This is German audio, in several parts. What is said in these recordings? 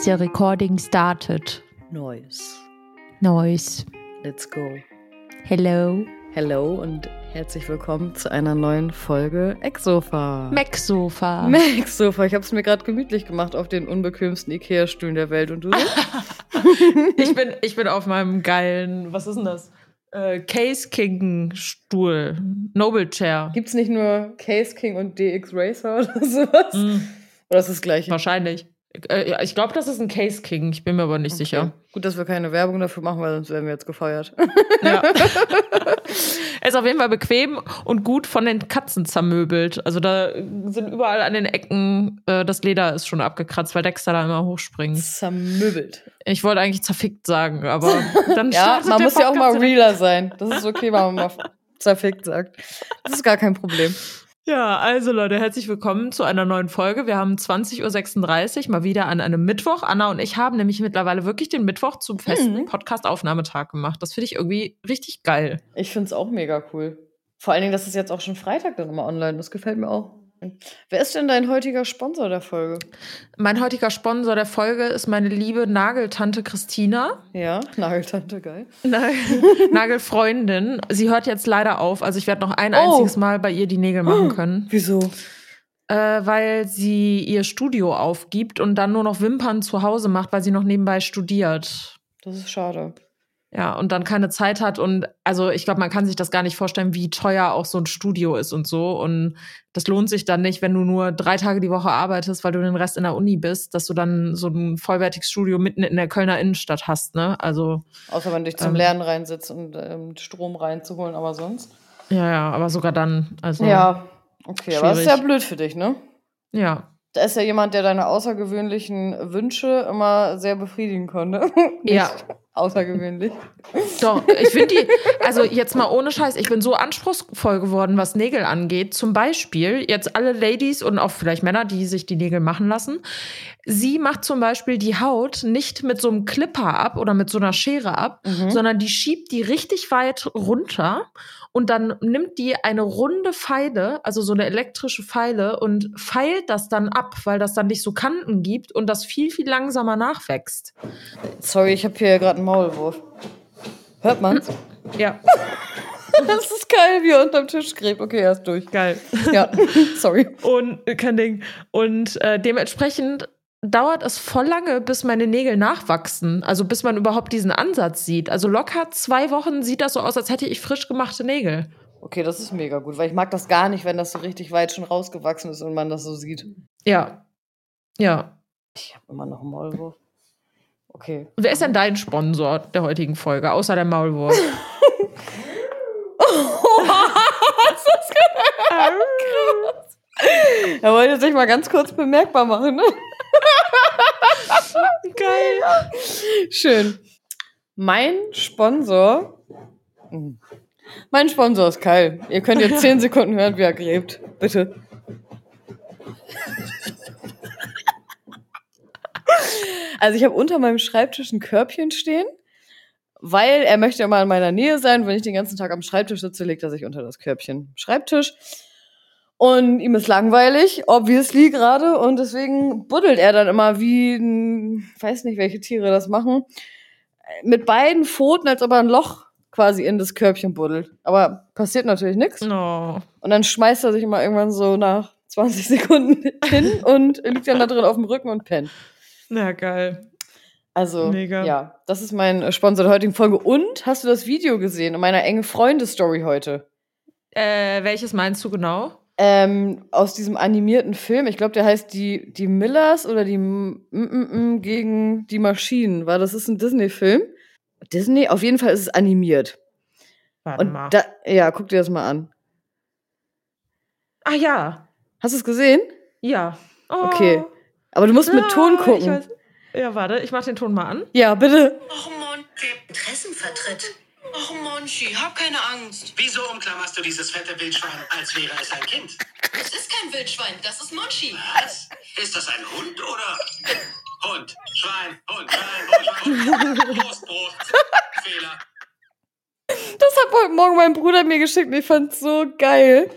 Is the recording started? Noise. Noise. Let's go. Hello. Hello und herzlich willkommen zu einer neuen Folge Ecksofa. Mac-Sofa. Mac-Sofa. Ich habe es mir gerade gemütlich gemacht auf den unbequemsten Ikea-Stühlen der Welt. Und du? ich, bin, ich bin auf meinem geilen, was ist denn das? Äh, Case King Stuhl. Noble Chair. Gibt's nicht nur Case King und DX Racer oder sowas? Mm, Oder ist das gleiche? wahrscheinlich. Äh, ich glaube, das ist ein Case King. Ich bin mir aber nicht sicher. Gut, dass wir keine Werbung dafür machen, weil sonst wären wir jetzt gefeuert. Ja. er ist auf jeden Fall bequem und gut von den Katzen zermöbelt. Also da sind überall an den Ecken, äh, das Leder ist schon abgekratzt, weil Dexter da immer hochspringt. Zermübbelt. Ich wollte eigentlich zerfickt sagen, aber dann Ja, man muss ja auch mal Podcast realer sein. Das ist okay, wenn man mal zerfickt sagt. Das ist gar kein Problem. Ja, also Leute, herzlich willkommen zu einer neuen Folge. Wir haben 20.36 Uhr mal wieder an einem Mittwoch. Anna und ich haben nämlich mittlerweile wirklich den Mittwoch zum festen Mhm. Podcast-Aufnahmetag gemacht. Das finde ich irgendwie richtig geil. Ich finde es auch mega cool. Vor allen Dingen, dass es jetzt auch schon Freitag dann immer online. Das gefällt mir auch. Wer ist denn dein heutiger Sponsor der Folge? Mein heutiger Sponsor der Folge ist meine liebe Nageltante Christina. Ja, Nageltante, geil. Na- Nagelfreundin. Sie hört jetzt leider auf. Also ich werde noch ein Oh. einziges Mal bei ihr die Nägel machen können. Wieso? Äh, weil sie ihr Studio aufgibt und dann nur noch Wimpern zu Hause macht, weil sie noch nebenbei studiert. Das ist schade. Ja, und dann keine Zeit hat. Und also ich glaube, man kann sich das gar nicht vorstellen, wie teuer auch so ein Studio ist und so. Und das lohnt sich dann nicht, wenn du nur drei Tage die Woche arbeitest, weil du den Rest in der Uni bist, dass du dann so ein vollwertiges Studio mitten in der Kölner Innenstadt hast, ne? Also, Außer wenn du dich zum Ähm. Lernen reinsitzt und ähm, Strom reinzuholen, aber sonst. ja, ja, aber sogar dann. Also, Ja, okay, aber das ist ja schwierig. blöd für dich, ne? Ja. Da ist ja jemand, der deine außergewöhnlichen Wünsche immer sehr befriedigen konnte. Ja. Außergewöhnlich. Doch, ich finde die, also jetzt mal ohne Scheiß, ich bin so anspruchsvoll geworden, was Nägel angeht. Zum Beispiel jetzt alle Ladies und auch vielleicht Männer, die sich die Nägel machen lassen. Sie macht zum Beispiel die Haut nicht mit so einem Clipper ab oder mit so einer Schere ab, Mhm. sondern die schiebt die richtig weit runter und dann nimmt die eine runde Feile, also so eine elektrische Feile und feilt das dann ab, weil das dann nicht so Kanten gibt und das viel, viel langsamer nachwächst. Sorry, ich habe hier gerade einen Maulwurf. Hört man's? Ja, das ist geil, wie er unterm Tisch gräbt. Okay, er ist durch. geil. Ja, sorry. Und äh, kein Ding. Und äh, dementsprechend dauert es voll lange, bis meine Nägel nachwachsen. Also bis man überhaupt diesen Ansatz sieht. Also locker zwei Wochen sieht das so aus, als hätte ich frisch gemachte Nägel. Okay, das ist mega gut, weil ich mag das gar nicht, wenn das so richtig weit schon rausgewachsen ist und man das so sieht. Ja. Ja. Ich habe immer noch einen Maulwurf. Okay. Wer ist denn dein Sponsor der heutigen Folge, außer der Maulwurf? Er wollte sich mal ganz kurz bemerkbar machen, ne? Geil. Schön. Mein Sponsor. Hm. Mein Sponsor ist Kyle. Ihr könnt jetzt 10 Sekunden hören, wie er gräbt. Bitte. Also ich habe unter meinem Schreibtisch ein Körbchen stehen, weil er möchte immer in meiner Nähe sein. Wenn ich den ganzen Tag am Schreibtisch sitze, legt er sich unter das Körbchen Schreibtisch. Und ihm ist langweilig, obviously gerade. Und deswegen buddelt er dann immer wie, ein, weiß nicht, welche Tiere das machen, mit beiden Pfoten, als ob er ein Loch quasi in das Körbchen buddelt. Aber passiert natürlich nichts. Oh. Und dann schmeißt er sich immer irgendwann so nach 20 Sekunden hin und liegt dann da drin auf dem Rücken und pennt. Na, geil. Also, Mega. ja, das ist mein äh, Sponsor der heutigen Folge. Und hast du das Video gesehen in meiner enge Freunde-Story heute? Äh, welches meinst du genau? Ähm, aus diesem animierten Film. Ich glaube, der heißt die, die Millers oder die M -M -M gegen die Maschinen. War das ist ein Disney-Film? Disney? Auf jeden Fall ist es animiert. Warte Und mal. da, ja, guck dir das mal an. ah ja. Hast du es gesehen? Ja. Oh. Okay. Aber du musst mit Ton Ah, Ich gucken. Ja, warte, ich mach den Ton mal an. Ja, bitte. Ach Mann, der Interessen vertritt. Ach Monchi, hab keine Angst. Wieso umklammerst du dieses fette Wildschwein, als wäre es ein Kind? Es ist kein Wildschwein, das ist Monchi. Was? Ist das ein Hund oder? Hund, Schwein, Hund, Schwein, Hund, Schwein, Hund. Prost, Brot. Fehler. Das hat heute Morgen mein Bruder mir geschickt und ich fand's so geil.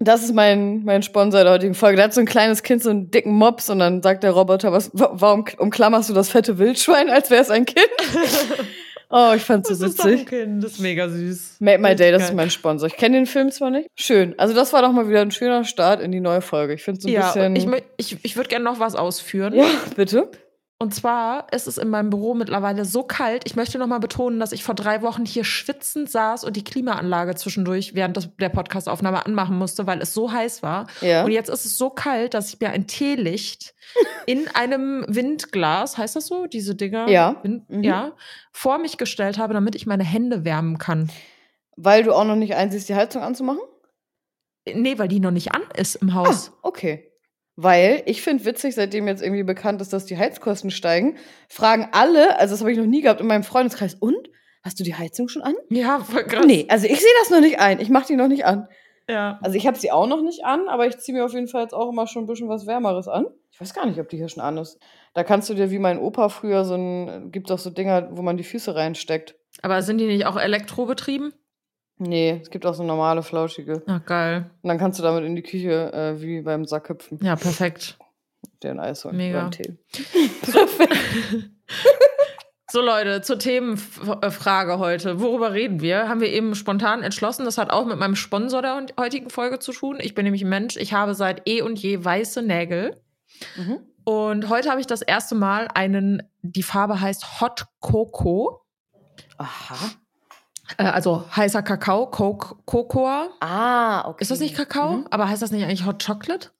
Das ist mein, mein Sponsor der heutigen Folge. Der hat so ein kleines Kind, so einen dicken Mops und dann sagt der Roboter, was, wa- warum umklammerst du das fette Wildschwein, als wäre es ein Kind? oh, ich fand's so Das ist doch ein witzig. Kind, das ist mega süß. Made My Day, das ist mein Sponsor. Ich kenne den Film zwar nicht. Schön. Also das war doch mal wieder ein schöner Start in die neue Folge. Ich finde so ein Ja, bisschen. ich, ich, ich würde gerne noch was ausführen. ja, bitte. Und zwar ist es in meinem Büro mittlerweile so kalt. Ich möchte noch mal betonen, dass ich vor drei Wochen hier schwitzend saß und die Klimaanlage zwischendurch während der Podcastaufnahme anmachen musste, weil es so heiß war. Ja. Und jetzt ist es so kalt, dass ich mir ein Teelicht in einem Windglas, heißt das so, diese Dinger? Ja. Wind, Mhm. Ja. Vor mich gestellt habe, damit ich meine Hände wärmen kann. Weil du auch noch nicht einsiehst, die Heizung anzumachen? Nee, weil die noch nicht an ist im Ah, Haus. okay. Weil ich finde witzig, seitdem jetzt irgendwie bekannt ist, dass die Heizkosten steigen, fragen alle, also das habe ich noch nie gehabt in meinem Freundeskreis, und? Hast du die Heizung schon an? Ja, voll krass. Nee, also ich sehe das noch nicht ein. Ich mache die noch nicht an. Ja. Also ich habe sie auch noch nicht an, aber ich ziehe mir auf jeden Fall jetzt auch immer schon ein bisschen was Wärmeres an. Ich weiß gar nicht, ob die hier schon an ist. Da kannst du dir wie mein Opa früher so ein, gibt auch so Dinger, wo man die Füße reinsteckt. Aber sind die nicht auch elektrobetrieben? Nee, es gibt auch so normale, flauschige. Ach, geil. Und dann kannst du damit in die Küche äh, wie beim Sack hüpfen. Ja, perfekt. Der ein Eis holen. Mega. Tee. So Leute, zur Themenfrage heute. Worüber reden wir? Haben wir eben spontan entschlossen. Das hat auch mit meinem Sponsor der heutigen Folge zu tun. Ich bin nämlich ein Mensch. Ich habe seit eh und je weiße Nägel. Mhm. Und heute habe ich das erste Mal einen, die Farbe heißt Hot Cocoa. Aha. Äh, also heißer Kakao, Coke, Cocoa. Ah, okay. Ist das nicht Kakao? Mhm. Aber heißt das nicht eigentlich Hot Chocolate?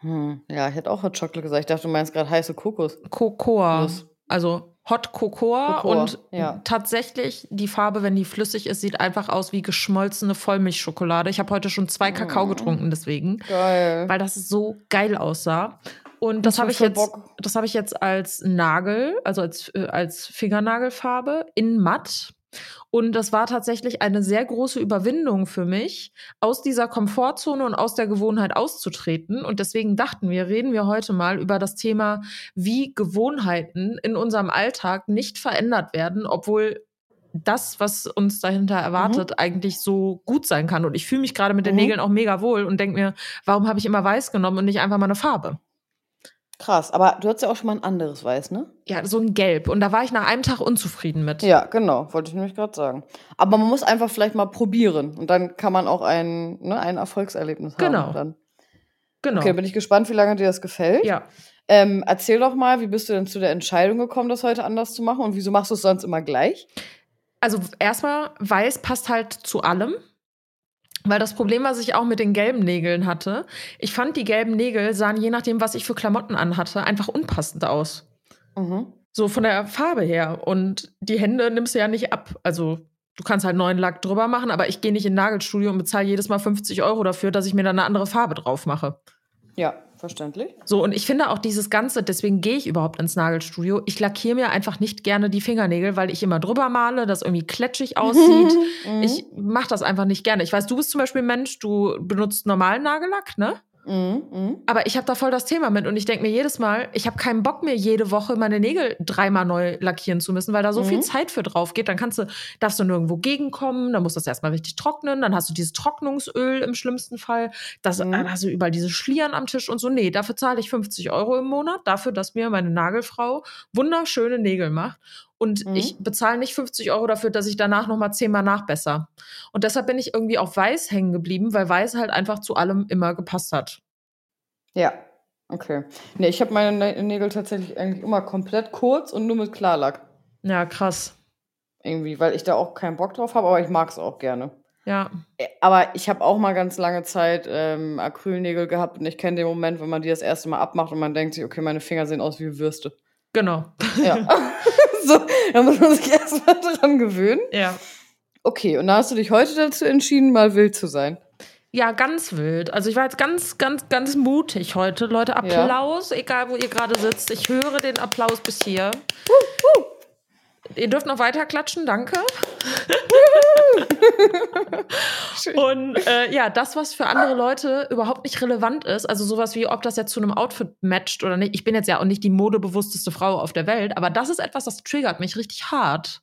Hm. Ja, ich hätte auch Hot Chocolate gesagt. Ich dachte, du meinst gerade heiße Kokos. Cocoa. Nuss. Also Hot Cocoa, Cocoa, und ja. tatsächlich die Farbe, wenn die flüssig ist, sieht einfach aus wie geschmolzene Vollmilchschokolade. Ich habe heute schon zwei Kakao Mm. getrunken deswegen, Geil. weil das so geil aussah. Und das habe ich jetzt, Bock. das habe ich jetzt als Nagel, also als, äh, als Fingernagelfarbe in matt. Und das war tatsächlich eine sehr große Überwindung für mich, aus dieser Komfortzone und aus der Gewohnheit auszutreten. Und deswegen dachten wir, reden wir heute mal über das Thema, wie Gewohnheiten in unserem Alltag nicht verändert werden, obwohl das, was uns dahinter erwartet, eigentlich so gut sein kann. Und ich fühle mich gerade mit den Mhm. Nägeln auch mega wohl und denke mir, warum habe ich immer weiß genommen und nicht einfach mal eine Farbe? Krass. Aber du hattest ja auch schon mal ein anderes Weiß, ne? Ja, so ein Gelb. Und da war ich nach einem Tag unzufrieden mit. Ja, genau. Wollte ich nämlich gerade sagen. Aber man muss einfach vielleicht mal probieren. Und dann kann man auch ein, ne, ein Erfolgserlebnis Genau. haben. Dann. Genau. Okay, bin ich gespannt, wie lange dir das gefällt. ja. Ähm, erzähl doch mal, wie bist du denn zu der Entscheidung gekommen, das heute anders zu machen? Und wieso machst du es sonst immer gleich? Also erstmal, weiß passt halt zu allem. Weil das Problem, was ich auch mit den gelben Nägeln hatte, ich fand, die gelben Nägel sahen je nachdem, was ich für Klamotten anhatte, einfach unpassend aus. Mhm. So von der Farbe her. Und die Hände nimmst du ja nicht ab. Also du kannst halt neuen Lack drüber machen, aber ich gehe nicht in ein Nagelstudio und bezahle jedes Mal 50 Euro dafür, dass ich mir dann eine andere Farbe drauf mache. Ja, verständlich. So, und ich finde auch dieses Ganze, deswegen gehe ich überhaupt ins Nagelstudio. Ich lackiere mir einfach nicht gerne die Fingernägel, weil ich immer drüber male, das irgendwie kletschig aussieht. Mhm. Ich mache das einfach nicht gerne. Ich weiß, du bist zum Beispiel ein Mensch, du benutzt normalen Nagellack, ne? Mhm. Mhm. Aber ich habe da voll das Thema mit und ich denke mir jedes Mal, ich habe keinen Bock mehr, jede Woche meine Nägel dreimal neu lackieren zu müssen, weil da so Mhm. viel Zeit für drauf geht. Dann kannst du, darfst du nirgendwo gegenkommen, dann muss das erstmal richtig trocknen, dann hast du dieses Trocknungsöl im schlimmsten Fall, das, Mhm. dann hast du überall diese Schlieren am Tisch und so. Nee, dafür zahle ich 50 Euro im Monat, dafür, dass mir meine Nagelfrau wunderschöne Nägel macht. Und Mhm. ich bezahle nicht 50 Euro dafür, dass ich danach nochmal zehnmal nachbesser. Und deshalb bin ich irgendwie auf Weiß hängen geblieben, weil Weiß halt einfach zu allem immer gepasst hat. Ja, okay. Nee, ich habe meine Nä- Nägel tatsächlich eigentlich immer komplett kurz und nur mit Klarlack. Ja, krass. Irgendwie, weil ich da auch keinen Bock drauf habe, aber ich mag es auch gerne. Ja. Äh, Aber ich habe auch mal ganz lange Zeit ähm, Acrylnägel gehabt und ich kenne den Moment, wenn man die das erste Mal abmacht und man denkt sich, okay, meine Finger sehen aus wie Würste. Genau. Ja. so, da muss man sich erstmal dran gewöhnen. Ja. Okay, und da hast du dich heute dazu entschieden, mal wild zu sein. Ja, ganz wild. Also ich war jetzt ganz, ganz, ganz mutig heute. Leute, Applaus, egal wo ihr gerade sitzt. Ich höre den Applaus bis hier. Ihr dürft noch weiter klatschen, danke. Und äh, ja, das, was für andere Leute überhaupt nicht relevant ist, also sowas wie, ob das jetzt zu einem Outfit matcht oder nicht. Ich bin jetzt ja auch nicht die modebewussteste Frau auf der Welt, aber das ist etwas, das triggert mich richtig hart.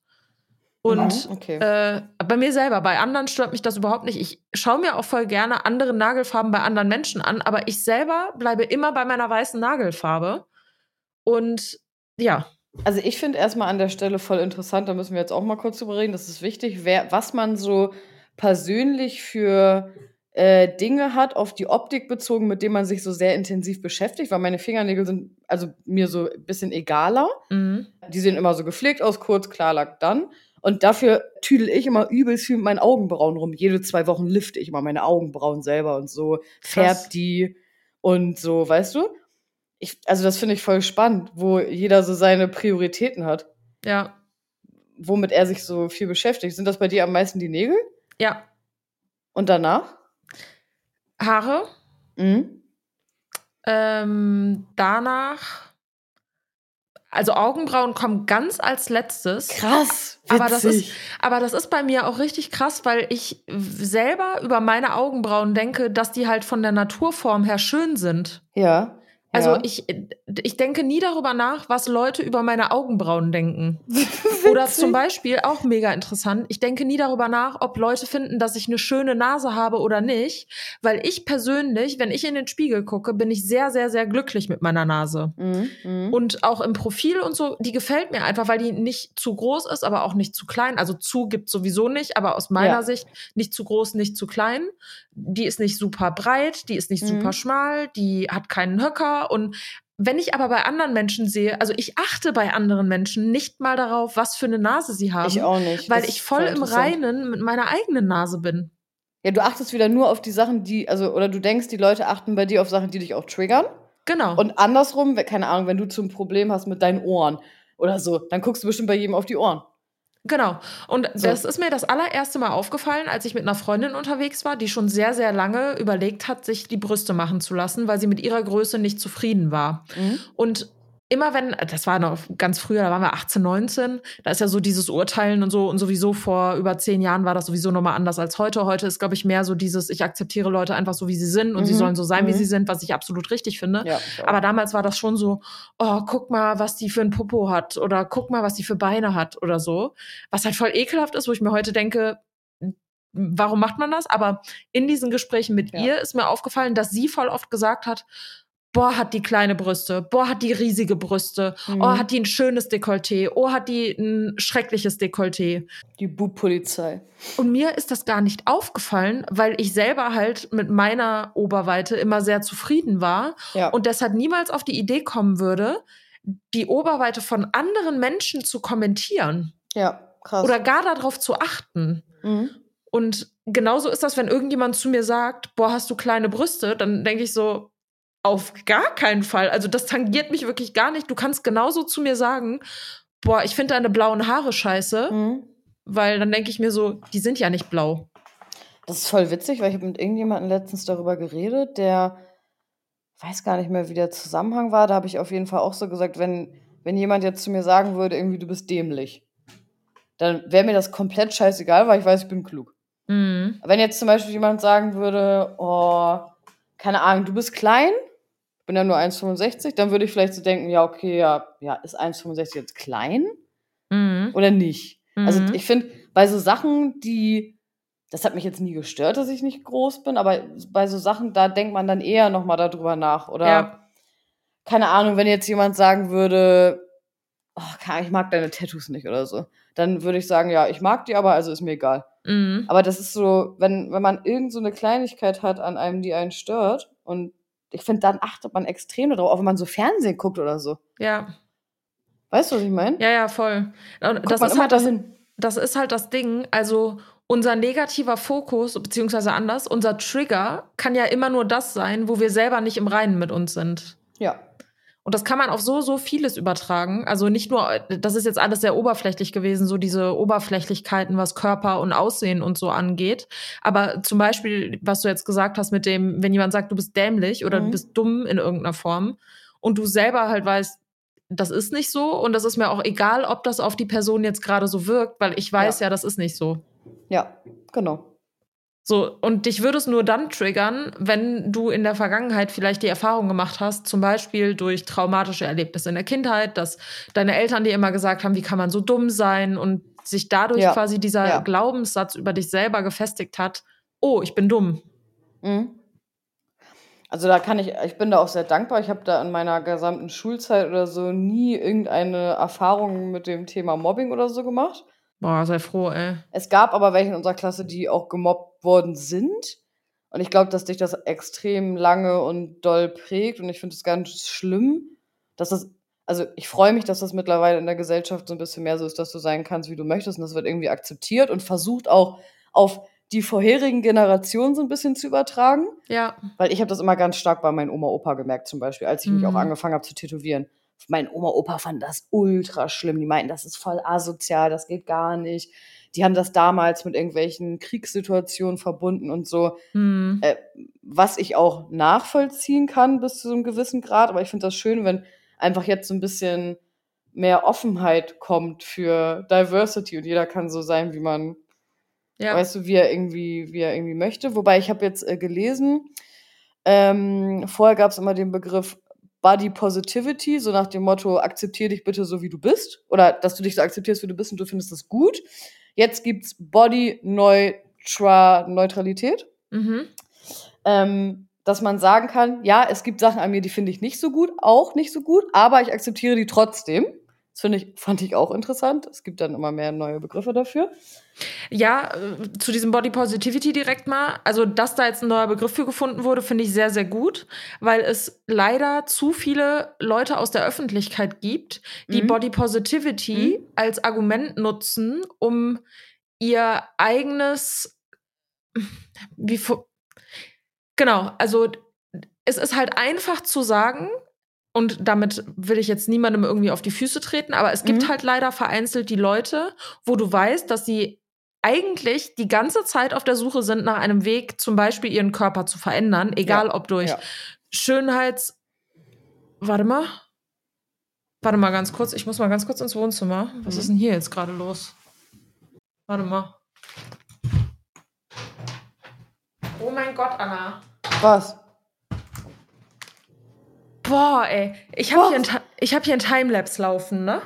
Und Mhm, okay. äh, bei mir selber, bei anderen stört mich das überhaupt nicht. Ich schaue mir auch voll gerne andere Nagelfarben bei anderen Menschen an, aber ich selber bleibe immer bei meiner weißen Nagelfarbe. Und ja, Also ich finde erstmal an der Stelle voll interessant, da müssen wir jetzt auch mal kurz drüber reden, das ist wichtig, wer, was man so persönlich für äh, Dinge hat, auf die Optik bezogen, mit denen man sich so sehr intensiv beschäftigt, weil meine Fingernägel sind also mir so ein bisschen egaler. mhm. Die sehen immer so gepflegt aus, kurz, Klarlack dann. Und dafür tüdel ich immer übelst viel mit meinen Augenbrauen rum. Jede zwei Wochen lifte ich immer meine Augenbrauen selber und so, färb die und so, weißt du? Ich, also das finde ich voll spannend, wo jeder so seine Prioritäten hat, ja, womit er sich so viel beschäftigt. Sind das bei dir am meisten die Nägel? ja. Und danach? Haare. Mhm. Ähm, danach, also Augenbrauen kommen ganz als letztes. Krass. Aber das, ist, witzig. aber das ist bei mir auch richtig krass, weil ich selber über meine Augenbrauen denke, dass die halt von der Naturform her schön sind. Ja. Also ja. ich, ich denke nie darüber nach, was Leute über meine Augenbrauen denken. Oder zum Beispiel, auch mega interessant, ich denke nie darüber nach, ob Leute finden, dass ich eine schöne Nase habe oder nicht. Weil ich persönlich, wenn ich in den Spiegel gucke, bin ich sehr, sehr, sehr glücklich mit meiner Nase. Mhm. Mhm. Und auch im Profil und so, die gefällt mir einfach, weil die nicht zu groß ist, aber auch nicht zu klein. Also zu gibt sowieso nicht, aber aus meiner Ja. Sicht nicht zu groß, nicht zu klein. Die ist nicht super breit, die ist nicht Mhm. super schmal, die hat keinen Höcker. Und wenn ich aber bei anderen Menschen sehe, also ich achte bei anderen Menschen nicht mal darauf, was für eine Nase sie haben, ich auch nicht. weil Das ich voll im. Reinen mit meiner eigenen Nase bin. Ja, du achtest wieder nur auf die Sachen, die, also, oder du denkst, die Leute achten bei dir auf Sachen, die dich auch triggern. Genau. Und andersrum, keine Ahnung, wenn du zum Problem hast mit deinen Ohren oder so, dann guckst du bestimmt bei jedem auf die Ohren. Genau. Und So. das ist mir das allererste Mal aufgefallen, als ich mit einer Freundin unterwegs war, die schon sehr, sehr lange überlegt hat, sich die Brüste machen zu lassen, weil sie mit ihrer Größe nicht zufrieden war. Und immer wenn, das war noch ganz früher, da waren wir 18, 19, da ist ja so dieses Urteilen und so und sowieso vor über zehn Jahren war das sowieso nochmal anders als heute. Heute ist, glaube ich, mehr so dieses, ich akzeptiere Leute einfach so, wie sie sind und sie Mhm. sollen so sein, wie Mhm. sie sind, was ich absolut richtig finde. Ja. Aber damals war das schon so, oh, guck mal, was die für ein Popo hat oder guck mal, was die für Beine hat oder so. Was halt voll ekelhaft ist, wo ich mir heute denke, warum macht man das? Aber in diesen Gesprächen mit Ja. ihr ist mir aufgefallen, dass sie voll oft gesagt hat, boah, hat die kleine Brüste, boah, hat die riesige Brüste, Mhm. oh, hat die ein schönes Dekolleté, oh, hat die ein schreckliches Dekolleté. die Bub-Polizei. Und mir ist das gar nicht aufgefallen, weil ich selber halt mit meiner Oberweite immer sehr zufrieden war Ja. und deshalb niemals auf die Idee kommen würde, die Oberweite von anderen Menschen zu kommentieren ja, krass. oder gar darauf zu achten. mhm. Und genauso ist das, wenn irgendjemand zu mir sagt, boah, hast du kleine Brüste, dann denke ich so, auf gar keinen Fall. Also das tangiert mich wirklich gar nicht. Du kannst genauso zu mir sagen, boah, ich finde deine blauen Haare scheiße, Mhm. weil dann denke ich mir so, die sind ja nicht blau. Das ist voll witzig, weil ich habe mit irgendjemandem letztens darüber geredet, der weiß gar nicht mehr, wie der Zusammenhang war. Da habe ich auf jeden Fall auch so gesagt, wenn, wenn jemand jetzt zu mir sagen würde, irgendwie du bist dämlich, dann wäre mir das komplett scheißegal, weil ich weiß, ich bin klug. Mhm. Wenn jetzt zum Beispiel jemand sagen würde, oh, keine Ahnung, du bist klein, bin ja nur 1,65, dann würde ich vielleicht so denken, ja, okay, ja, ja ist 1,65 jetzt klein Mhm. oder nicht? Also Mhm. ich finde, bei so Sachen, die, das hat mich jetzt nie gestört, dass ich nicht groß bin, aber bei so Sachen, da denkt man dann eher nochmal darüber nach. Oder, Ja. keine Ahnung, wenn jetzt jemand sagen würde, oh, ich mag deine Tattoos nicht oder so, dann würde ich sagen, ja, ich mag die, aber also ist mir egal. Mhm. Aber das ist so, wenn, wenn man irgend so eine Kleinigkeit hat an einem, die einen stört, und ich finde, dann achtet man extrem darauf, auch wenn man so Fernsehen guckt oder so. Ja. Weißt du, was ich meine? Ja, ja, voll. Und das ist halt das, das ist halt das Ding. Also unser negativer Fokus, beziehungsweise anders, unser Trigger kann ja immer nur das sein, wo wir selber nicht im Reinen mit uns sind. Ja. Und das kann man auf so, so vieles übertragen. Also nicht nur, das ist jetzt alles sehr oberflächlich gewesen, so diese Oberflächlichkeiten, was Körper und Aussehen und so angeht. Aber zum Beispiel, was du jetzt gesagt hast mit dem, wenn jemand sagt, du bist dämlich oder Mhm. du bist dumm in irgendeiner Form und du selber halt weißt, das ist nicht so und das ist mir auch egal, ob das auf die Person jetzt gerade so wirkt, weil ich weiß ja, das ist nicht so. Ja, genau. So, und dich würde es nur dann triggern, wenn du in der Vergangenheit vielleicht die Erfahrung gemacht hast, zum Beispiel durch traumatische Erlebnisse in der Kindheit, dass deine Eltern dir immer gesagt haben, wie kann man so dumm sein und sich dadurch Ja. quasi dieser Ja. Glaubenssatz über dich selber gefestigt hat, oh, ich bin dumm. Mhm. Also da kann ich, ich bin da auch sehr dankbar. Ich habe da in meiner gesamten Schulzeit oder so nie irgendeine Erfahrung mit dem Thema Mobbing oder so gemacht. Boah, sei froh, ey. Es gab aber welche in unserer Klasse, die auch gemobbt worden sind. Und ich glaube, dass dich das extrem lange und doll prägt. Und ich finde es ganz schlimm, dass das, also ich freue mich, dass das mittlerweile in der Gesellschaft so ein bisschen mehr so ist, dass du sein kannst, wie du möchtest. Und das wird irgendwie akzeptiert und versucht auch auf die vorherigen Generationen so ein bisschen zu übertragen. Ja. Weil ich habe das immer ganz stark bei meinem Oma Opa gemerkt, zum Beispiel, als ich mich Mhm. auch angefangen habe zu tätowieren. Mein Oma Opa fand das ultra schlimm. Die meinten, das ist voll asozial, das geht gar nicht. Die haben das damals mit irgendwelchen Kriegssituationen verbunden und so, Hm. äh, was ich auch nachvollziehen kann bis zu einem gewissen Grad. Aber ich finde das schön, wenn einfach jetzt so ein bisschen mehr Offenheit kommt für Diversity und jeder kann so sein, wie man Ja. weißt du, wie er irgendwie, wie er irgendwie möchte. Wobei ich habe jetzt äh, gelesen, ähm, vorher gab es immer den Begriff Body Positivity, so nach dem Motto, akzeptiere dich bitte so, wie du bist. Oder dass du dich so akzeptierst, wie du bist und du findest das gut. Jetzt gibt's Body Neutra Neutralität. Mhm. Ähm, dass man sagen kann, ja, es gibt Sachen an mir, die finde ich nicht so gut, auch nicht so gut, aber ich akzeptiere die trotzdem. Das finde ich, fand ich auch interessant. Es gibt dann immer mehr neue Begriffe dafür. Ja, äh, zu diesem Body Positivity direkt mal. Also, dass da jetzt ein neuer Begriff für gefunden wurde, finde ich sehr, sehr gut, weil es leider zu viele Leute aus der Öffentlichkeit gibt, die Mhm. Body Positivity als Argument nutzen, um ihr eigenes, wie, genau, also es ist halt einfach zu sagen, und damit will ich jetzt niemandem irgendwie auf die Füße treten, aber es gibt Mhm. halt leider vereinzelt die Leute, wo du weißt, dass sie eigentlich die ganze Zeit auf der Suche sind nach einem Weg, zum Beispiel ihren Körper zu verändern, egal Ja, ob durch ja. Schönheits. Warte mal. Warte mal ganz kurz. Ich muss mal ganz kurz ins Wohnzimmer. Was Mhm. ist denn hier jetzt gerade los? Warte mal. Oh mein Gott, Anna. Was? Boah, ey. Ich habe hier, ein ich hab hier ein Timelapse laufen, ne?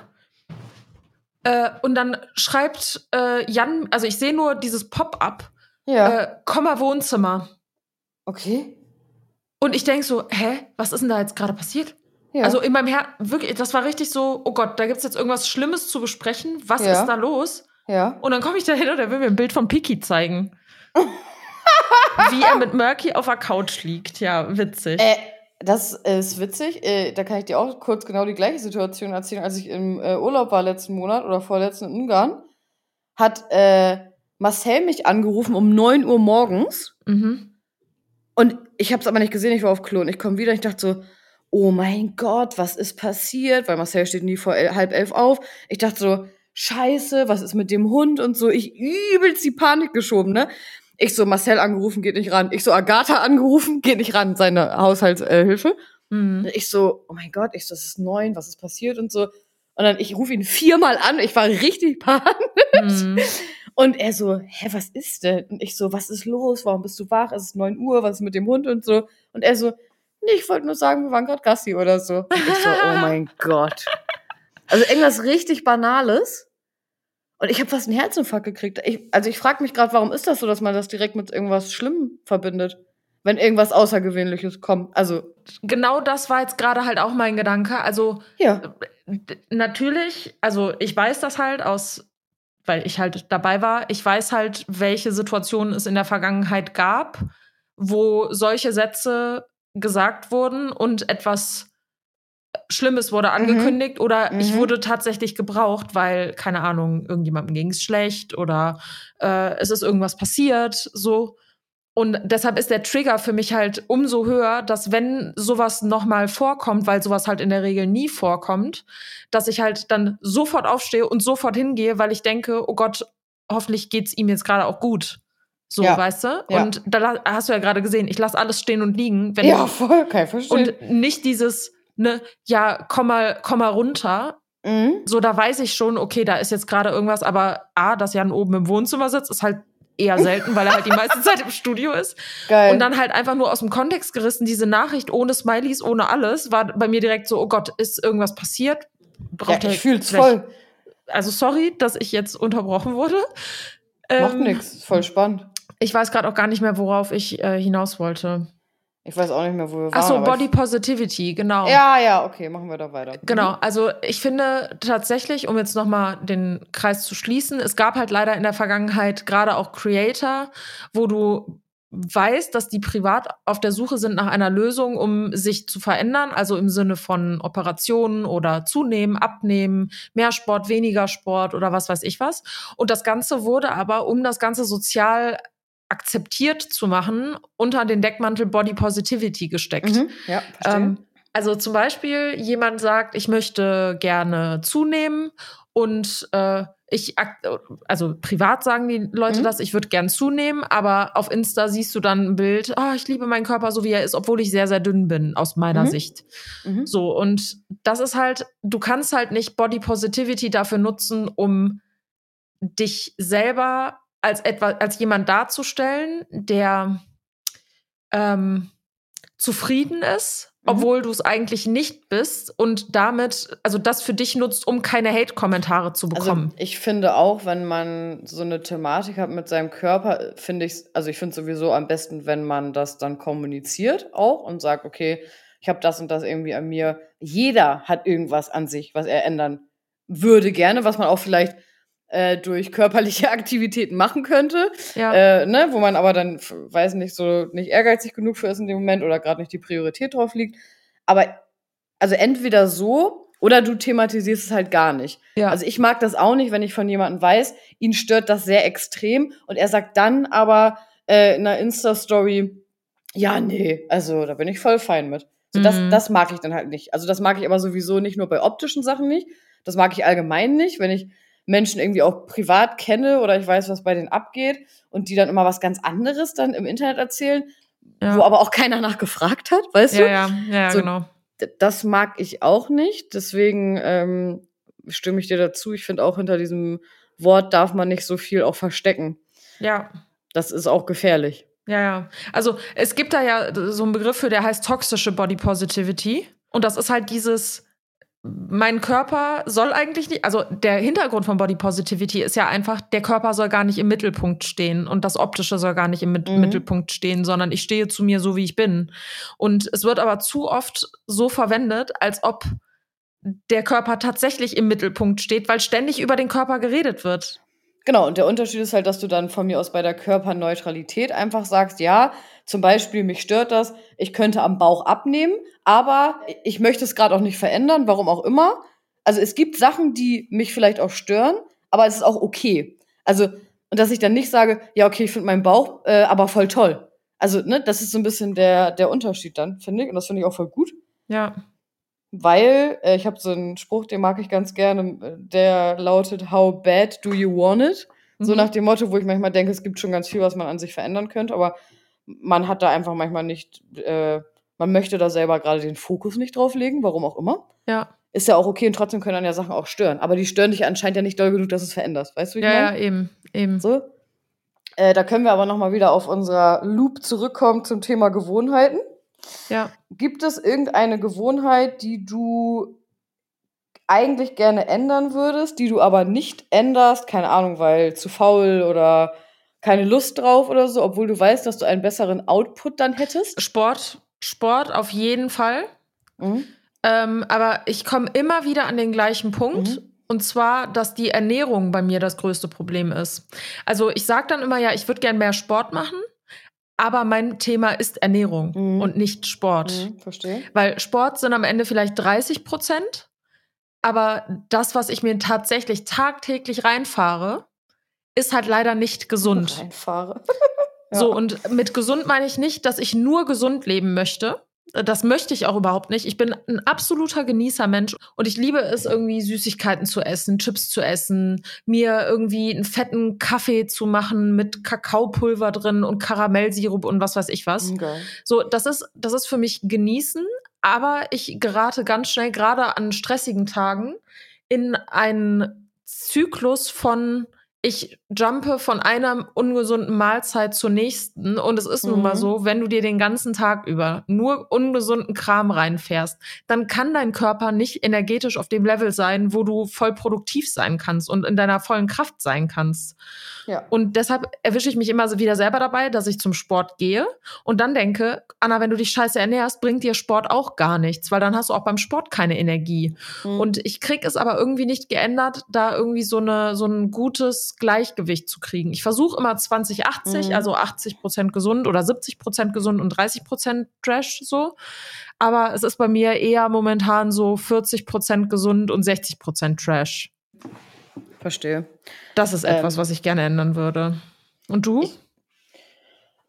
Äh, und dann schreibt äh, Jan, also ich sehe nur dieses Pop-up, Ja. äh, Komma Wohnzimmer. okay. Und ich denk so, hä, was ist denn da jetzt gerade passiert? Ja. Also in meinem Herzen, wirklich, das war richtig so, oh Gott, da gibt's jetzt irgendwas Schlimmes zu besprechen. Was Ja. ist da los? ja. Und dann komme ich da hin und er will mir ein Bild von Piki zeigen. Wie er mit Murky auf der Couch liegt. Ja, witzig. Äh, das ist witzig. Äh, da kann ich dir auch kurz genau die gleiche Situation erzählen. Als ich im äh, Urlaub war letzten Monat oder vorletzten in Ungarn, hat äh, Marcel mich angerufen um 9 Uhr morgens. Mhm. Und ich habe es aber nicht gesehen, ich war auf Klo und ich komme wieder und ich dachte so, oh mein Gott, was ist passiert? Weil Marcel steht nie vor el halb elf auf. Ich dachte so, scheiße, was ist mit dem Hund und so. Ich übelst die Panik geschoben, ne? Ich so, Marcel angerufen, geht nicht ran. Ich so, Agatha angerufen, geht nicht ran, seine Haushaltshilfe. Mhm. Und ich so, oh mein Gott, ich so, das ist neun, was ist passiert und so. Und dann, ich rufe ihn viermal an, ich war richtig panisch. Mhm. Und er so, hä, was ist denn? Und ich so, was ist los? Warum bist du wach? Es ist 9 Uhr, was ist mit dem Hund und so? Und er so, nee, ich wollte nur sagen, wir waren gerade Gassi oder so. Und ich so, oh mein Gott. Also irgendwas richtig Banales. Und ich habe fast einen Herzinfarkt gekriegt. Ich, also ich frage mich gerade, warum ist das so, dass man das direkt mit irgendwas Schlimmem verbindet? Wenn irgendwas Außergewöhnliches kommt. Also, Genau das war jetzt gerade halt auch mein Gedanke. Also ja. natürlich, also ich weiß das halt aus, weil ich halt dabei war, ich weiß halt, welche Situationen es in der Vergangenheit gab, wo solche Sätze gesagt wurden und etwas Schlimmes wurde angekündigt oder ich Mhm. wurde tatsächlich gebraucht, weil, keine Ahnung, irgendjemandem ging es schlecht oder äh, es ist irgendwas passiert, so. Und deshalb ist der Trigger für mich halt umso höher, dass wenn sowas nochmal vorkommt, weil sowas halt in der Regel nie vorkommt, dass ich halt dann sofort aufstehe und sofort hingehe, weil ich denke, oh Gott, hoffentlich geht's ihm jetzt gerade auch gut. So, Ja. weißt du? Ja. Und da hast du ja gerade gesehen, ich lasse alles stehen und liegen, wenn Ja, voll, kann ich verstehen. und nicht dieses, ne, ja, komm mal, komm mal runter. mhm. So, da weiß ich schon, okay, da ist jetzt gerade irgendwas, aber A, dass Jan oben im Wohnzimmer sitzt, ist halt eher selten, weil er halt die meiste Zeit im Studio ist. Geil. Und dann halt einfach nur aus dem Kontext gerissen, diese Nachricht ohne Smileys, ohne alles, war bei mir direkt so, oh Gott, ist irgendwas passiert? ja, Braucht er ich fühl's voll. also sorry, dass ich jetzt unterbrochen wurde. Macht Ähm, nix, voll spannend. Ich weiß gerade auch gar nicht mehr, worauf ich äh, hinaus wollte. Ich weiß auch nicht mehr, wo wir waren. Ach so, Body Positivity, genau. Ja, ja, okay, machen wir da weiter. Genau, also ich finde tatsächlich, um jetzt nochmal den Kreis zu schließen, es gab halt leider in der Vergangenheit gerade auch Creator, wo du weißt, dass die privat auf der Suche sind nach einer Lösung, um sich zu verändern, also im Sinne von Operationen oder zunehmen, abnehmen, mehr Sport, weniger Sport oder was weiß ich was. Und das Ganze wurde aber, um das Ganze sozial akzeptiert zu machen, unter den Deckmantel Body Positivity gesteckt. Mhm, ja. Ähm, also zum Beispiel, jemand sagt, ich möchte gerne zunehmen und äh, ich, also privat sagen die Leute Mhm. das, ich würde gern zunehmen, aber auf Insta siehst du dann ein Bild, ah, ich liebe meinen Körper so wie er ist, obwohl ich sehr, sehr dünn bin, aus meiner Mhm. Sicht. mhm. So, und das ist halt, du kannst halt nicht Body Positivity dafür nutzen, um dich selber als etwa, als jemand darzustellen, der ähm, zufrieden ist, Mhm. obwohl du es eigentlich nicht bist und damit, also das für dich nutzt, um keine Hate-Kommentare zu bekommen. Also ich finde auch, wenn man so eine Thematik hat mit seinem Körper, finde ich, also ich finde sowieso am besten, wenn man das dann kommuniziert auch und sagt, okay, ich habe das und das irgendwie an mir. Jeder hat irgendwas an sich, was er ändern würde gerne, was man auch vielleicht äh, durch körperliche Aktivitäten machen könnte, ja. äh, ne, wo man aber dann, weiß nicht, so nicht ehrgeizig genug für ist in dem Moment oder gerade nicht die Priorität drauf liegt. Aber also entweder so oder du thematisierst es halt gar nicht. ja. Also ich mag das auch nicht, wenn ich von jemandem weiß, ihn stört das sehr extrem und er sagt dann aber äh, in einer Insta-Story, ja, nee, also da bin ich voll fein mit. So, das, Mhm. das mag ich dann halt nicht. Also das mag ich aber sowieso nicht nur bei optischen Sachen nicht. Das mag ich allgemein nicht, wenn ich Menschen irgendwie auch privat kenne oder ich weiß, was bei denen abgeht und die dann immer was ganz anderes dann im Internet erzählen, ja. wo aber auch keiner nachgefragt hat, weißt ja, du? ja, ja, So- genau. Das mag ich auch nicht. Deswegen ähm, stimme ich dir dazu. Ich finde auch hinter diesem Wort darf man nicht so viel auch verstecken. Ja. Das ist auch gefährlich. Ja, ja. Also es gibt da ja so einen Begriff für, der heißt toxische Body Positivity. Und das ist halt dieses, mein Körper soll eigentlich nicht, also der Hintergrund von Body Positivity ist ja einfach, der Körper soll gar nicht im Mittelpunkt stehen und das Optische soll gar nicht im Mhm. Mittelpunkt stehen, sondern ich stehe zu mir so, wie ich bin. Und es wird aber zu oft so verwendet, als ob der Körper tatsächlich im Mittelpunkt steht, weil ständig über den Körper geredet wird. Genau, und der Unterschied ist halt, dass du dann von mir aus bei der Körperneutralität einfach sagst, ja, zum Beispiel, mich stört das, ich könnte am Bauch abnehmen, aber ich möchte es gerade auch nicht verändern, warum auch immer. Also es gibt Sachen, die mich vielleicht auch stören, aber es ist auch okay. Also, und dass ich dann nicht sage, ja, okay, ich finde meinen Bauch äh, aber voll toll. Also, ne, das ist so ein bisschen der, der Unterschied dann, finde ich. Und das finde ich auch voll gut. Ja. Weil, äh, ich habe so einen Spruch, den mag ich ganz gerne, der lautet, How bad do you want it? So Mhm. nach dem Motto, wo ich manchmal denke, es gibt schon ganz viel, was man an sich verändern könnte, aber man hat da einfach manchmal nicht, äh, man möchte da selber gerade den Fokus nicht drauf legen, warum auch immer. Ja. Ist ja auch okay und trotzdem können dann ja Sachen auch stören. Aber die stören dich anscheinend ja nicht doll genug, dass es veränderst. Weißt du, wie ich Ja, meine? ja, eben, eben. So. Äh, da können wir aber nochmal wieder auf unser Loop zurückkommen zum Thema Gewohnheiten. Ja. Gibt es irgendeine Gewohnheit, die du eigentlich gerne ändern würdest, die du aber nicht änderst? Keine Ahnung, weil zu faul oder keine Lust drauf oder so, obwohl du weißt, dass du einen besseren Output dann hättest? Sport, Sport auf jeden Fall. Mhm. Ähm, aber ich komme immer wieder an den gleichen Punkt. Mhm. Und zwar, dass die Ernährung bei mir das größte Problem ist. Also ich sage dann immer, ja, ich würde gern mehr Sport machen, aber mein Thema ist Ernährung Mhm. und nicht Sport. Mhm, verstehe. Weil Sport sind am Ende vielleicht 30 Prozent, aber das, was ich mir tatsächlich tagtäglich reinfahre, ist halt leider nicht gesund. Reinfahre. So, Ja. und mit gesund meine ich nicht, dass ich nur gesund leben möchte. Das möchte ich auch überhaupt nicht. Ich bin ein absoluter Genießermensch und ich liebe es, irgendwie Süßigkeiten zu essen, Chips zu essen, mir irgendwie einen fetten Kaffee zu machen mit Kakaopulver drin und Karamellsirup und was weiß ich was. Geil. So, das ist, das ist für mich genießen, aber ich gerate ganz schnell, gerade an stressigen Tagen, in einen Zyklus von ich jumpe von einer ungesunden Mahlzeit zur nächsten. Und es ist nun mal Mhm. so, wenn du dir den ganzen Tag über nur ungesunden Kram reinfährst, dann kann dein Körper nicht energetisch auf dem Level sein, wo du voll produktiv sein kannst und in deiner vollen Kraft sein kannst. Ja. Und deshalb erwische ich mich immer so wieder selber dabei, dass ich zum Sport gehe und dann denke, Anna, wenn du dich scheiße ernährst, bringt dir Sport auch gar nichts, weil dann hast du auch beim Sport keine Energie. Mhm. Und ich krieg es aber irgendwie nicht geändert, da irgendwie so eine so ein gutes Gleichgewicht zu kriegen. Ich versuche immer 20 80, Mhm. also 80 Prozent gesund oder 70 Prozent gesund und 30 Prozent Trash so. Aber es ist bei mir eher momentan so 40 Prozent gesund und 60 Prozent Trash. Verstehe. Das ist Ähm. etwas, was ich gerne ändern würde. Und du?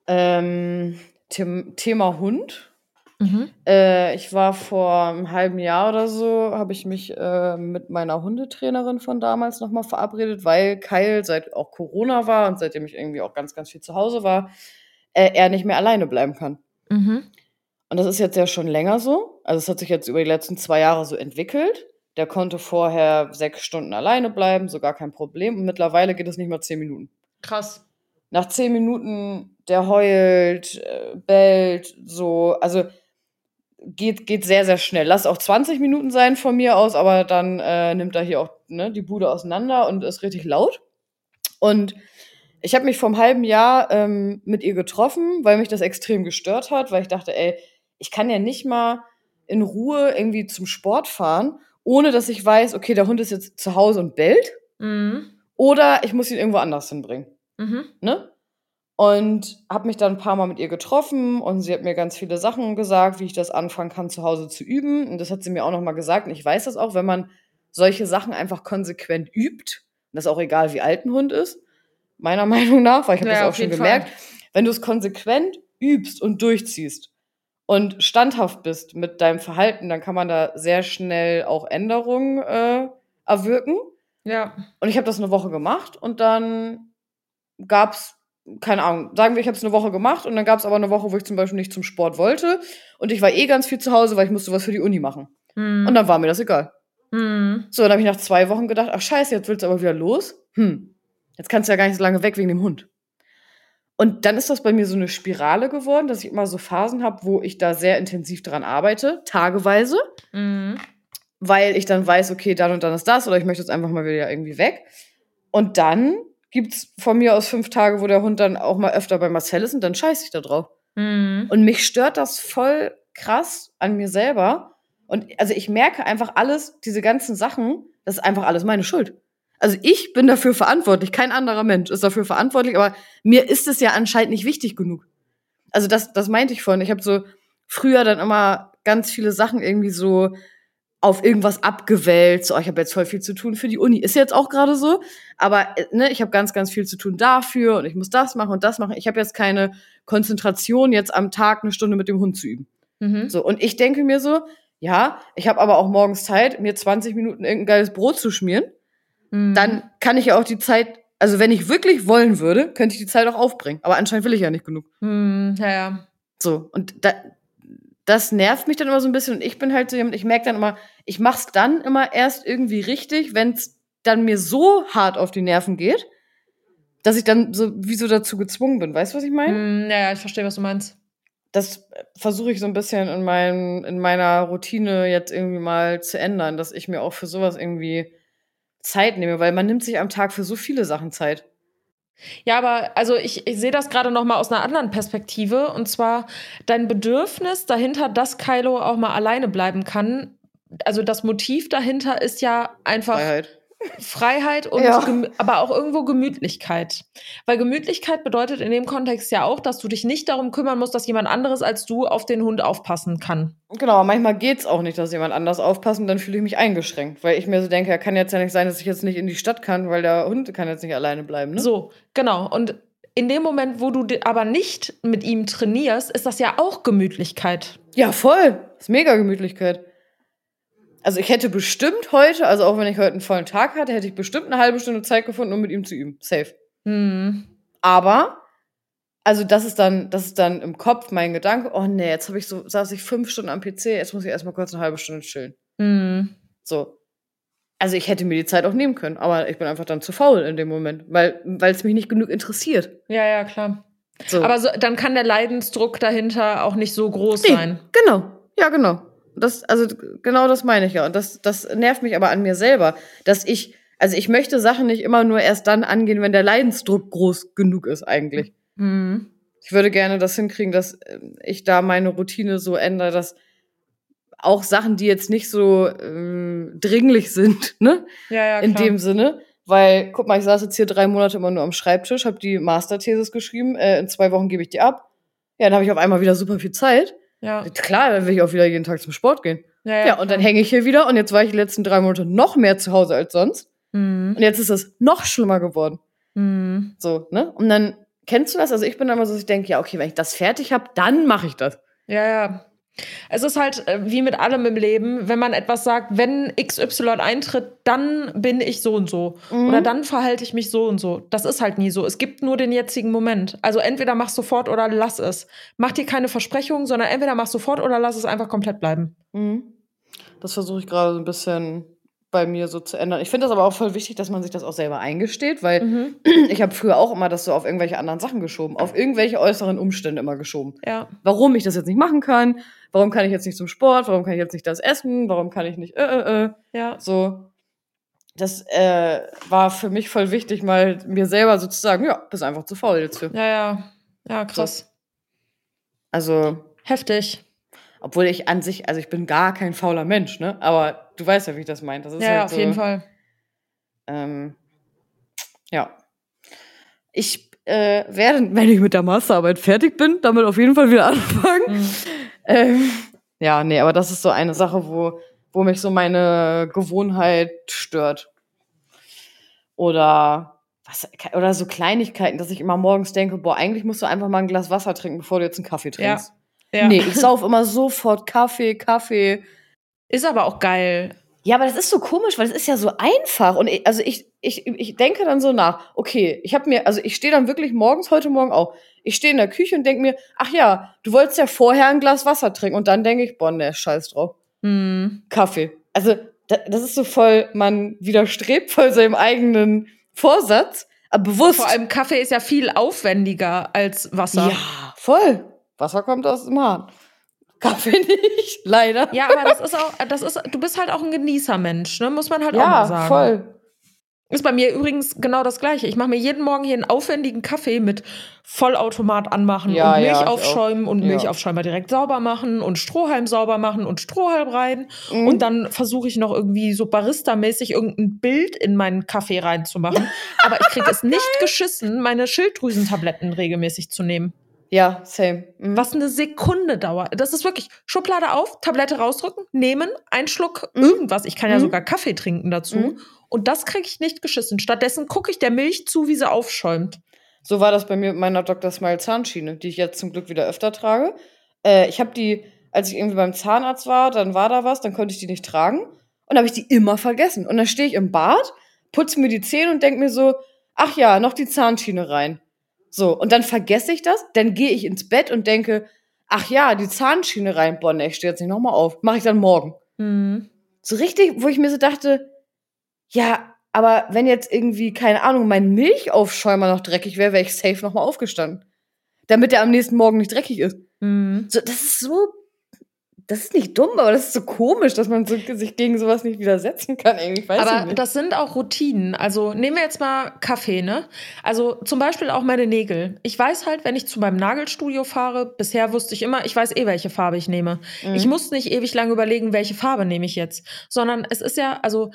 Ähm, Them Thema Hund. Mhm. Äh, ich war vor einem halben Jahr oder so, habe ich mich äh, mit meiner Hundetrainerin von damals nochmal verabredet, weil Kyle seit auch Corona war und seitdem ich irgendwie auch ganz, ganz viel zu Hause war, äh, er nicht mehr alleine bleiben kann. Mhm. Und das ist jetzt ja schon länger so. Also es hat sich jetzt über die letzten zwei Jahre so entwickelt. Der konnte vorher sechs Stunden alleine bleiben, so gar kein Problem. Und mittlerweile geht es nicht mal zehn Minuten. Krass. Nach zehn Minuten, der heult, äh, bellt, so, also geht, geht sehr, sehr schnell. Lass auch 20 Minuten sein von mir aus, aber dann äh, nimmt er hier auch ne, die Bude auseinander und ist richtig laut. Und ich habe mich vor einem halben Jahr ähm, mit ihr getroffen, weil mich das extrem gestört hat, weil ich dachte, ey, ich kann ja nicht mal in Ruhe irgendwie zum Sport fahren, ohne dass ich weiß, okay, der Hund ist jetzt zu Hause und bellt, Mhm. oder ich muss ihn irgendwo anders hinbringen Mhm. ne? Und habe mich dann ein paar Mal mit ihr getroffen und sie hat mir ganz viele Sachen gesagt, wie ich das anfangen kann, zu Hause zu üben. Und das hat sie mir auch nochmal gesagt. Und ich weiß das auch, wenn man solche Sachen einfach konsequent übt, und das ist auch egal, wie alt ein Hund ist, meiner Meinung nach, weil ich habe Ja, das auch schon gemerkt, wenn du es konsequent übst und durchziehst und standhaft bist mit deinem Verhalten, dann kann man da sehr schnell auch Änderungen äh, erwirken. Ja. Und ich habe das eine Woche gemacht und dann gab's keine Ahnung, sagen wir, ich habe es eine Woche gemacht und dann gab's aber eine Woche, wo ich zum Beispiel nicht zum Sport wollte und ich war eh ganz viel zu Hause, weil ich musste was für die Uni machen. Mhm. Und dann war mir das egal. Mhm. So, dann habe ich nach zwei Wochen gedacht, ach scheiße, jetzt willst du aber wieder los. Hm, jetzt kannst du ja gar nicht so lange weg wegen dem Hund. Und dann ist das bei mir so eine Spirale geworden, dass ich immer so Phasen habe, wo ich da sehr intensiv dran arbeite, tageweise Mhm. weil ich dann weiß, okay, dann und dann ist das oder ich möchte jetzt einfach mal wieder irgendwie weg. Und dann gibt's von mir aus fünf Tage, wo der Hund dann auch mal öfter bei Marcel ist und dann scheiße ich da drauf. Mhm. Und mich stört das voll krass an mir selber. Und also ich merke einfach alles, diese ganzen Sachen, das ist einfach alles meine Schuld. Also ich bin dafür verantwortlich, kein anderer Mensch ist dafür verantwortlich, aber mir ist es ja anscheinend nicht wichtig genug. Also das, das meinte ich vorhin. Ich habe so früher dann immer ganz viele Sachen irgendwie so auf irgendwas abgewälzt. So, ich habe jetzt voll viel zu tun für die Uni. Ist jetzt auch gerade so. Aber äh, ne, ich habe ganz, ganz viel zu tun dafür und ich muss das machen und das machen. Ich habe jetzt keine Konzentration, jetzt am Tag eine Stunde mit dem Hund zu üben. Mhm. So, und ich denke mir so, ja, ich habe aber auch morgens Zeit, mir 20 Minuten irgendein geiles Brot zu schmieren. Mhm. Dann kann ich ja auch die Zeit, also wenn ich wirklich wollen würde, könnte ich die Zeit auch aufbringen. Aber anscheinend will ich ja nicht genug. Mhm. Ja, ja. So, und da, das nervt mich dann immer so ein bisschen. Und ich bin halt so jemand, ich merke dann immer, ich mach's dann immer erst irgendwie richtig, wenn's dann mir so hart auf die Nerven geht, dass ich dann so wie so dazu gezwungen bin. Weißt du, was ich meine? Mhm. Ja, ja, ich verstehe, was du meinst. das versuche ich so ein bisschen in, mein, in meiner Routine jetzt irgendwie mal zu ändern, dass ich mir auch für sowas irgendwie Zeit nehme, weil man nimmt sich am Tag für so viele Sachen Zeit. Ja, aber also ich, ich sehe das gerade noch mal aus einer anderen Perspektive und zwar dein Bedürfnis dahinter, dass Kylo auch mal alleine bleiben kann. Also das Motiv dahinter ist ja einfach Freiheit. Freiheit und Ja. aber auch irgendwo Gemütlichkeit. Weil Gemütlichkeit bedeutet in dem Kontext ja auch, dass du dich nicht darum kümmern musst, dass jemand anderes als du auf den Hund aufpassen kann. Genau, manchmal geht's auch nicht, dass jemand anders aufpasst und dann fühle ich mich eingeschränkt, weil ich mir so denke, ja, kann jetzt ja nicht sein, dass ich jetzt nicht in die Stadt kann, weil der Hund kann jetzt nicht alleine bleiben. Ne? So, genau. Und in dem Moment, wo du aber nicht mit ihm trainierst, ist das ja auch Gemütlichkeit. Ja, voll. ist mega Gemütlichkeit. Also ich hätte bestimmt heute, also auch wenn ich heute einen vollen Tag hatte, hätte ich bestimmt eine halbe Stunde Zeit gefunden, um mit ihm zu üben. Safe. Hm. Aber, also das ist dann, das ist dann im Kopf mein Gedanke, oh nee, jetzt habe ich so, saß ich fünf Stunden am PC, jetzt muss ich erstmal kurz eine halbe Stunde chillen. Hm. So. also ich hätte mir die Zeit auch nehmen können, aber ich bin einfach dann zu faul in dem Moment, weil es mich nicht genug interessiert. Ja, ja, klar. So. Aber so, dann kann der Leidensdruck dahinter auch nicht so groß Nee, sein. Genau, ja, genau. Das, also genau das meine ich ja. Und das, das nervt mich aber an mir selber, dass ich, also ich möchte Sachen nicht immer nur erst dann angehen, wenn der Leidensdruck groß genug ist eigentlich. Mhm. Ich würde gerne das hinkriegen, dass äh, ich da meine Routine so ändere, dass auch Sachen, die jetzt nicht so ähm, dringlich sind, ne? Ja, ja, In klar. dem Sinne. Weil, guck mal, ich saß jetzt hier drei Monate immer nur am Schreibtisch, habe die Masterthesis geschrieben, äh, in zwei Wochen gebe ich die ab. Ja, dann habe ich auf einmal wieder super viel Zeit. Ja. Klar, dann will ich auch wieder jeden Tag zum Sport gehen. Ja, Ja, und dann hänge ich hier wieder und jetzt war ich die letzten drei Monate noch mehr zu Hause als sonst. Mhm. Und jetzt ist es noch schlimmer geworden. Mhm. So, ne? Und dann, kennst du das? Also ich bin immer so, dass ich denke, ja, okay, wenn ich das fertig habe, dann mache ich das. Ja, ja. Es ist halt äh, wie mit allem im Leben, wenn man etwas sagt, wenn XY eintritt, dann bin ich so und so. Mhm. Oder dann verhalte ich mich so und so. Das ist halt nie so. Es gibt nur den jetzigen Moment. Also entweder mach sofort oder lass es. Mach dir keine Versprechungen, sondern entweder mach sofort oder lass es einfach komplett bleiben. Mhm. Das versuche ich gerade so ein bisschen bei mir so zu ändern. Ich finde das aber auch voll wichtig, dass man sich das auch selber eingesteht, weil Mhm. ich habe früher auch immer das so auf irgendwelche anderen Sachen geschoben, auf irgendwelche äußeren Umstände immer geschoben. Ja. Warum ich das jetzt nicht machen kann, warum kann ich jetzt nicht zum Sport, warum kann ich jetzt nicht das essen, warum kann ich nicht äh, äh, äh. Ja. So, das äh, war für mich voll wichtig, mal mir selber sozusagen, ja, bist einfach zu faul jetzt für. Ja, ja. Ja, krass. Also, Heftig. obwohl ich an sich, also ich bin gar kein fauler Mensch, ne? Aber du weißt ja, wie ich das meine. Das ist Ja, halt auf so, jeden Fall. Ähm, ja. Ich äh, werde, wenn ich mit der Masterarbeit fertig bin, damit auf jeden Fall wieder anfangen. Mhm. Ähm, ja, nee, aber das ist so eine Sache, wo, wo mich so meine Gewohnheit stört. Oder was, oder so Kleinigkeiten, dass ich immer morgens denke, boah, eigentlich musst du einfach mal ein Glas Wasser trinken, bevor du jetzt einen Kaffee Ja. trinkst. Ja. Nee, ich sauf immer sofort Kaffee, Kaffee. Ist aber auch geil. Ja, aber das ist so komisch, weil es ist ja so einfach. Und ich, also ich, ich, ich denke dann so nach, okay, ich habe mir, also ich stehe dann wirklich morgens, heute Morgen auch, ich stehe in der Küche und denke mir, ach ja, du wolltest ja vorher ein Glas Wasser trinken. Und dann denke ich, boah, ne, scheiß drauf. Hm. Kaffee. Also, da, das ist so voll, man widerstrebt voll seinem eigenen Vorsatz, aber bewusst. Vor allem Kaffee ist ja viel aufwendiger als Wasser. Ja, voll. Wasser kommt aus dem Hahn. Kaffee nicht, leider. Ja, aber das ist auch, das ist, du bist halt auch ein Genießermensch, ne? Muss man halt auch mal ja sagen. voll. Ist bei mir übrigens genau das Gleiche. Ich mache mir jeden Morgen hier einen aufwendigen Kaffee mit Vollautomat anmachen Ja, und Milch ja, aufschäumen und Ja. Milchaufschäumer direkt sauber machen und Strohhalm sauber machen und Strohhalm rein. Mhm. Und dann versuche ich noch irgendwie so Barista-mäßig irgendein Bild in meinen Kaffee reinzumachen. Aber ich kriege es nicht geschissen, meine Schilddrüsentabletten regelmäßig zu nehmen. Ja, same. Mhm. Was eine Sekunde dauert. Das ist wirklich Schublade auf, Tablette rausdrücken, nehmen, ein Schluck Mhm. irgendwas. Ich kann ja Mhm. sogar Kaffee trinken dazu. Mhm. Und das kriege ich nicht geschissen. Stattdessen gucke ich der Milch zu, wie sie aufschäumt. So war das bei mir mit meiner Dr. Smile Zahnschiene, die ich jetzt zum Glück wieder öfter trage. Äh, ich habe die, als ich irgendwie beim Zahnarzt war, dann war da was, dann konnte ich die nicht tragen. Und dann habe ich die immer vergessen. Und dann stehe ich im Bad, putze mir die Zähne und denke mir so, ach ja, noch die Zahnschiene rein. So, und dann vergesse ich das, dann gehe ich ins Bett und denke, ach ja, die Zahnschiene rein. Boah, ne, ich stehe jetzt nicht nochmal auf. Mache ich dann morgen. Mhm. So richtig, wo ich mir so dachte, ja, aber wenn jetzt irgendwie, keine Ahnung, mein Milchaufschäumer noch dreckig wäre, wäre ich safe nochmal aufgestanden. Damit der am nächsten Morgen nicht dreckig ist. Mhm. So, das ist so, das ist nicht dumm, aber das ist so komisch, dass man so, sich gegen sowas nicht widersetzen kann. Irgendwie, ich weiß Aber das sind auch Routinen. Also nehmen wir jetzt mal Kaffee, ne? Also zum Beispiel auch meine Nägel. Ich weiß halt, wenn ich zu meinem Nagelstudio fahre, bisher wusste ich immer, ich weiß eh, welche Farbe ich nehme. Mhm. Ich muss nicht ewig lange überlegen, welche Farbe nehme ich jetzt. Sondern es ist ja, also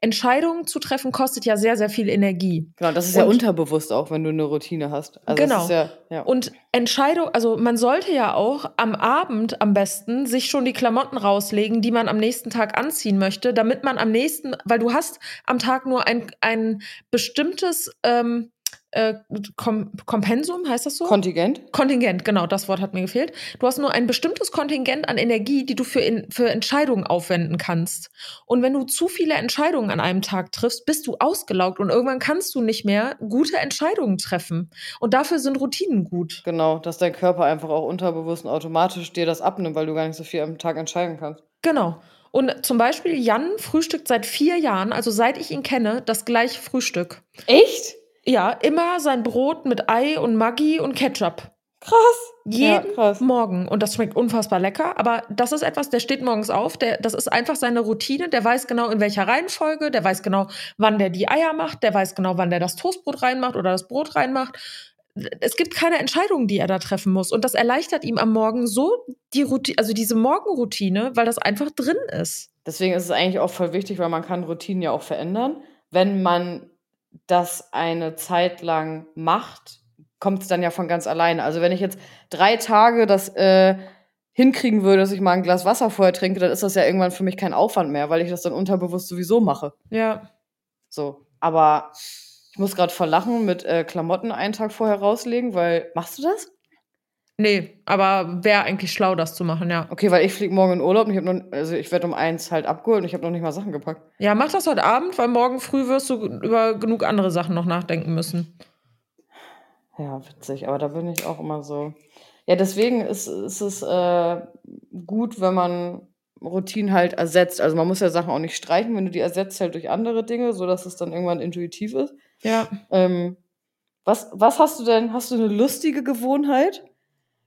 Entscheidungen zu treffen kostet ja sehr, sehr viel Energie. genau, das ist ja und- unterbewusst auch, wenn du eine Routine hast. Also Genau. Ja, ja. Und Entscheidung, also man sollte ja auch am Abend am besten sich schon die Klamotten rauslegen, die man am nächsten Tag anziehen möchte, damit man am nächsten, weil du hast am Tag nur ein, ein bestimmtes ähm, äh, Kom Kompensum, heißt das so? Kontingent. Kontingent, genau, das Wort hat mir gefehlt. Du hast nur ein bestimmtes Kontingent an Energie, die du für, in, für Entscheidungen aufwenden kannst. Und wenn du zu viele Entscheidungen an einem Tag triffst, bist du ausgelaugt und irgendwann kannst du nicht mehr gute Entscheidungen treffen. Und dafür sind Routinen gut. Genau, dass dein Körper einfach auch unterbewusst und automatisch dir das abnimmt, weil du gar nicht so viel am Tag entscheiden kannst. Genau. Und zum Beispiel Jan frühstückt seit vier Jahren, also seit ich ihn kenne, das gleiche Frühstück. Echt? Ja, immer sein Brot mit Ei und Maggi und Ketchup. Krass. Jeden Ja, krass. Morgen. Und das schmeckt unfassbar lecker. Aber das ist etwas, der steht morgens auf. Der, das ist einfach seine Routine. Der weiß genau, in welcher Reihenfolge. Der weiß genau, wann der die Eier macht. Der weiß genau, wann der das Toastbrot reinmacht oder das Brot reinmacht. Es gibt keine Entscheidungen, die er da treffen muss. Und das erleichtert ihm am Morgen so die Routine, also diese Morgenroutine, weil das einfach drin ist. Deswegen ist es eigentlich auch voll wichtig, weil man kann Routinen ja auch verändern. Wenn man das eine Zeit lang macht, kommt es dann ja von ganz alleine. Also wenn ich jetzt drei Tage das äh, hinkriegen würde, dass ich mal ein Glas Wasser vorher trinke, dann ist das ja irgendwann für mich kein Aufwand mehr, weil ich das dann unterbewusst sowieso mache. Ja. So. Aber ich muss gerade verlachen mit äh, Klamotten einen Tag vorher rauslegen, weil machst du das? Nee, aber wäre eigentlich schlau, das zu machen, ja. Okay, weil ich fliege morgen in Urlaub und ich habe also ich werde um eins halt abgeholt und ich habe noch nicht mal Sachen gepackt. Ja, mach das heute Abend, weil morgen früh wirst du über genug andere Sachen noch nachdenken müssen. Ja, witzig, aber da bin ich auch immer so. Ja, deswegen ist, ist es äh, gut, wenn man Routinen halt ersetzt. Also man muss ja Sachen auch nicht streichen, wenn du die ersetzt halt durch andere Dinge, sodass es dann irgendwann intuitiv ist. Ja. Ähm, was, was hast du denn? Hast du eine lustige Gewohnheit?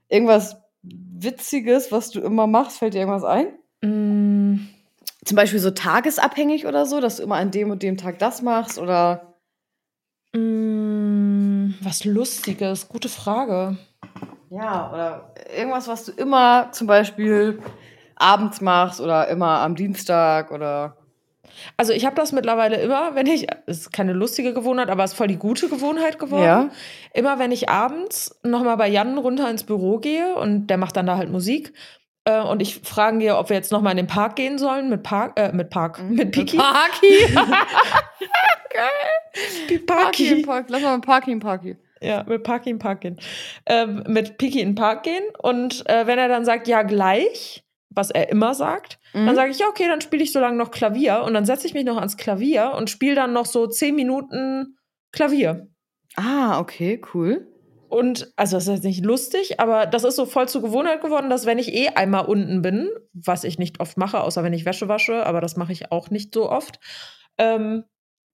Irgendwas Witziges, was du immer machst? Fällt dir irgendwas ein? Mm, Zum Beispiel so tagesabhängig oder so, dass du immer an dem und dem Tag das machst oder. mm, was Lustiges, gute Frage. Ja, oder irgendwas, was du immer zum Beispiel abends machst oder immer am Dienstag oder. Also ich habe das mittlerweile immer, wenn ich, es ist keine lustige Gewohnheit, aber es ist voll die gute Gewohnheit geworden. Ja. Immer wenn ich abends nochmal bei Jan runter ins Büro gehe und der macht dann da halt Musik äh, und ich frage gehe, ob wir jetzt nochmal in den Park gehen sollen mit Park, äh, mit Park, mit Piki. Parky. Parky. Parky im Park. Lass mal mit Parky im Parky. Ja, mit Parky in den Park gehen. Ähm, mit Piki in den Park gehen. Und äh, wenn er dann sagt, ja, gleich, was er immer sagt, Mhm. dann sage ich, ja, okay, dann spiele ich so lange noch Klavier. Und dann setze ich mich noch ans Klavier und spiele dann noch so zehn Minuten Klavier. Ah, okay, cool. Und also das ist jetzt nicht lustig, aber das ist so voll zur Gewohnheit geworden, dass wenn ich eh einmal unten bin, was ich nicht oft mache, außer wenn ich Wäsche wasche, aber das mache ich auch nicht so oft, ähm,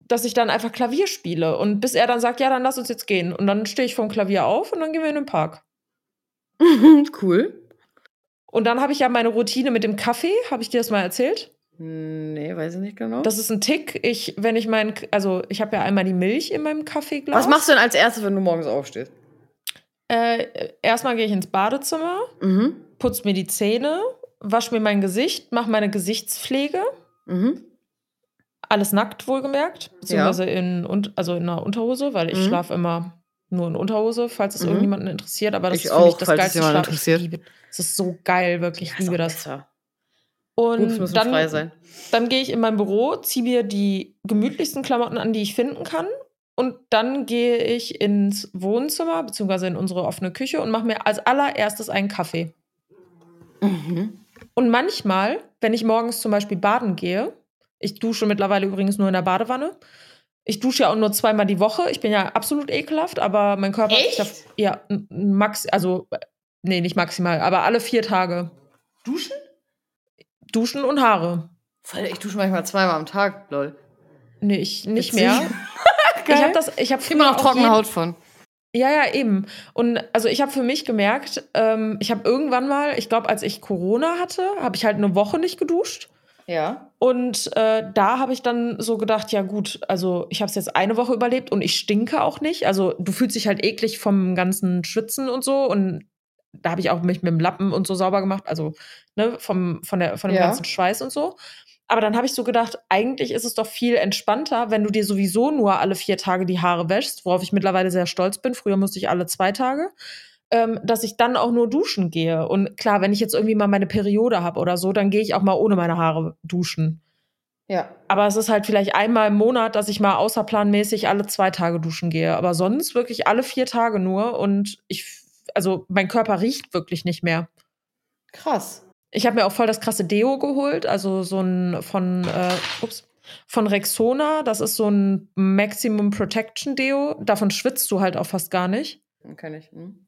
dass ich dann einfach Klavier spiele. Und bis er dann sagt, ja, dann lass uns jetzt gehen. Und dann stehe ich vom Klavier auf und dann gehen wir in den Park. cool. Und dann habe ich ja meine Routine mit dem Kaffee. Habe ich dir das mal erzählt? Nee, weiß ich nicht genau. Das ist ein Tick. Ich, wenn ich mein, also ich habe ja einmal die Milch in meinem Kaffeeglas. Was machst du denn als erstes, wenn du morgens aufstehst? Äh, erstmal gehe ich ins Badezimmer, Mhm. putze mir die Zähne, wasche mir mein Gesicht, mache meine Gesichtspflege. Mhm. Alles nackt, wohlgemerkt. Beziehungsweise in, und, also in einer Unterhose, weil ich Mhm. schlafe immer nur in Unterhose, falls es Mhm. irgendjemanden interessiert. Aber das Ich ist für mich auch, das falls es geilste Schlaf. interessiert. Ich liebe, es ist so geil, wirklich. Ich liebe das. Besser. Und müssen dann, dann gehe ich in mein Büro, ziehe mir die gemütlichsten Klamotten an, die ich finden kann. Und dann gehe ich ins Wohnzimmer, beziehungsweise in unsere offene Küche und mache mir als allererstes einen Kaffee. Mhm. Und manchmal, wenn ich morgens zum Beispiel baden gehe, ich dusche mittlerweile übrigens nur in der Badewanne. Ich dusche ja auch nur zweimal die Woche. Ich bin ja absolut ekelhaft, aber mein Körper hat Echt? da- ja max, also nee, nicht maximal, aber alle vier Tage Duschen? duschen und Haare. Ich dusche manchmal zweimal am Tag, lol. Nee, ich nicht Witzig. mehr. Ich habe das, ich habe Immer noch trockene Haut von. Ja, ja, eben. Und also ich habe für mich gemerkt, ähm, ich habe irgendwann mal, ich glaube, als ich Corona hatte, habe ich halt eine Woche nicht geduscht. Ja. Und äh, da habe ich dann so gedacht, ja gut, also ich habe es jetzt eine Woche überlebt und ich stinke auch nicht. Also du fühlst dich halt eklig vom ganzen Schwitzen und so. Und da habe ich auch mich mit dem Lappen und so sauber gemacht, also ne, vom, von, der, von dem Ja. ganzen Schweiß und so. Aber dann habe ich so gedacht, eigentlich ist es doch viel entspannter, wenn du dir sowieso nur alle vier Tage die Haare wäschst, worauf ich mittlerweile sehr stolz bin. Früher musste ich alle zwei Tage. Ähm, dass ich dann auch nur duschen gehe. Und klar, wenn ich jetzt irgendwie mal meine Periode habe oder so, dann gehe ich auch mal ohne meine Haare duschen. Ja. Aber es ist halt vielleicht einmal im Monat, dass ich mal außerplanmäßig alle zwei Tage duschen gehe. Aber sonst wirklich alle vier Tage nur. Und ich, also mein Körper riecht wirklich nicht mehr. Krass. Ich habe mir auch voll das krasse Deo geholt, also so ein von, äh, ups, von Rexona. Das ist so ein Maximum Protection Deo. Davon schwitzt du halt auch fast gar nicht. Kann ich. Hm.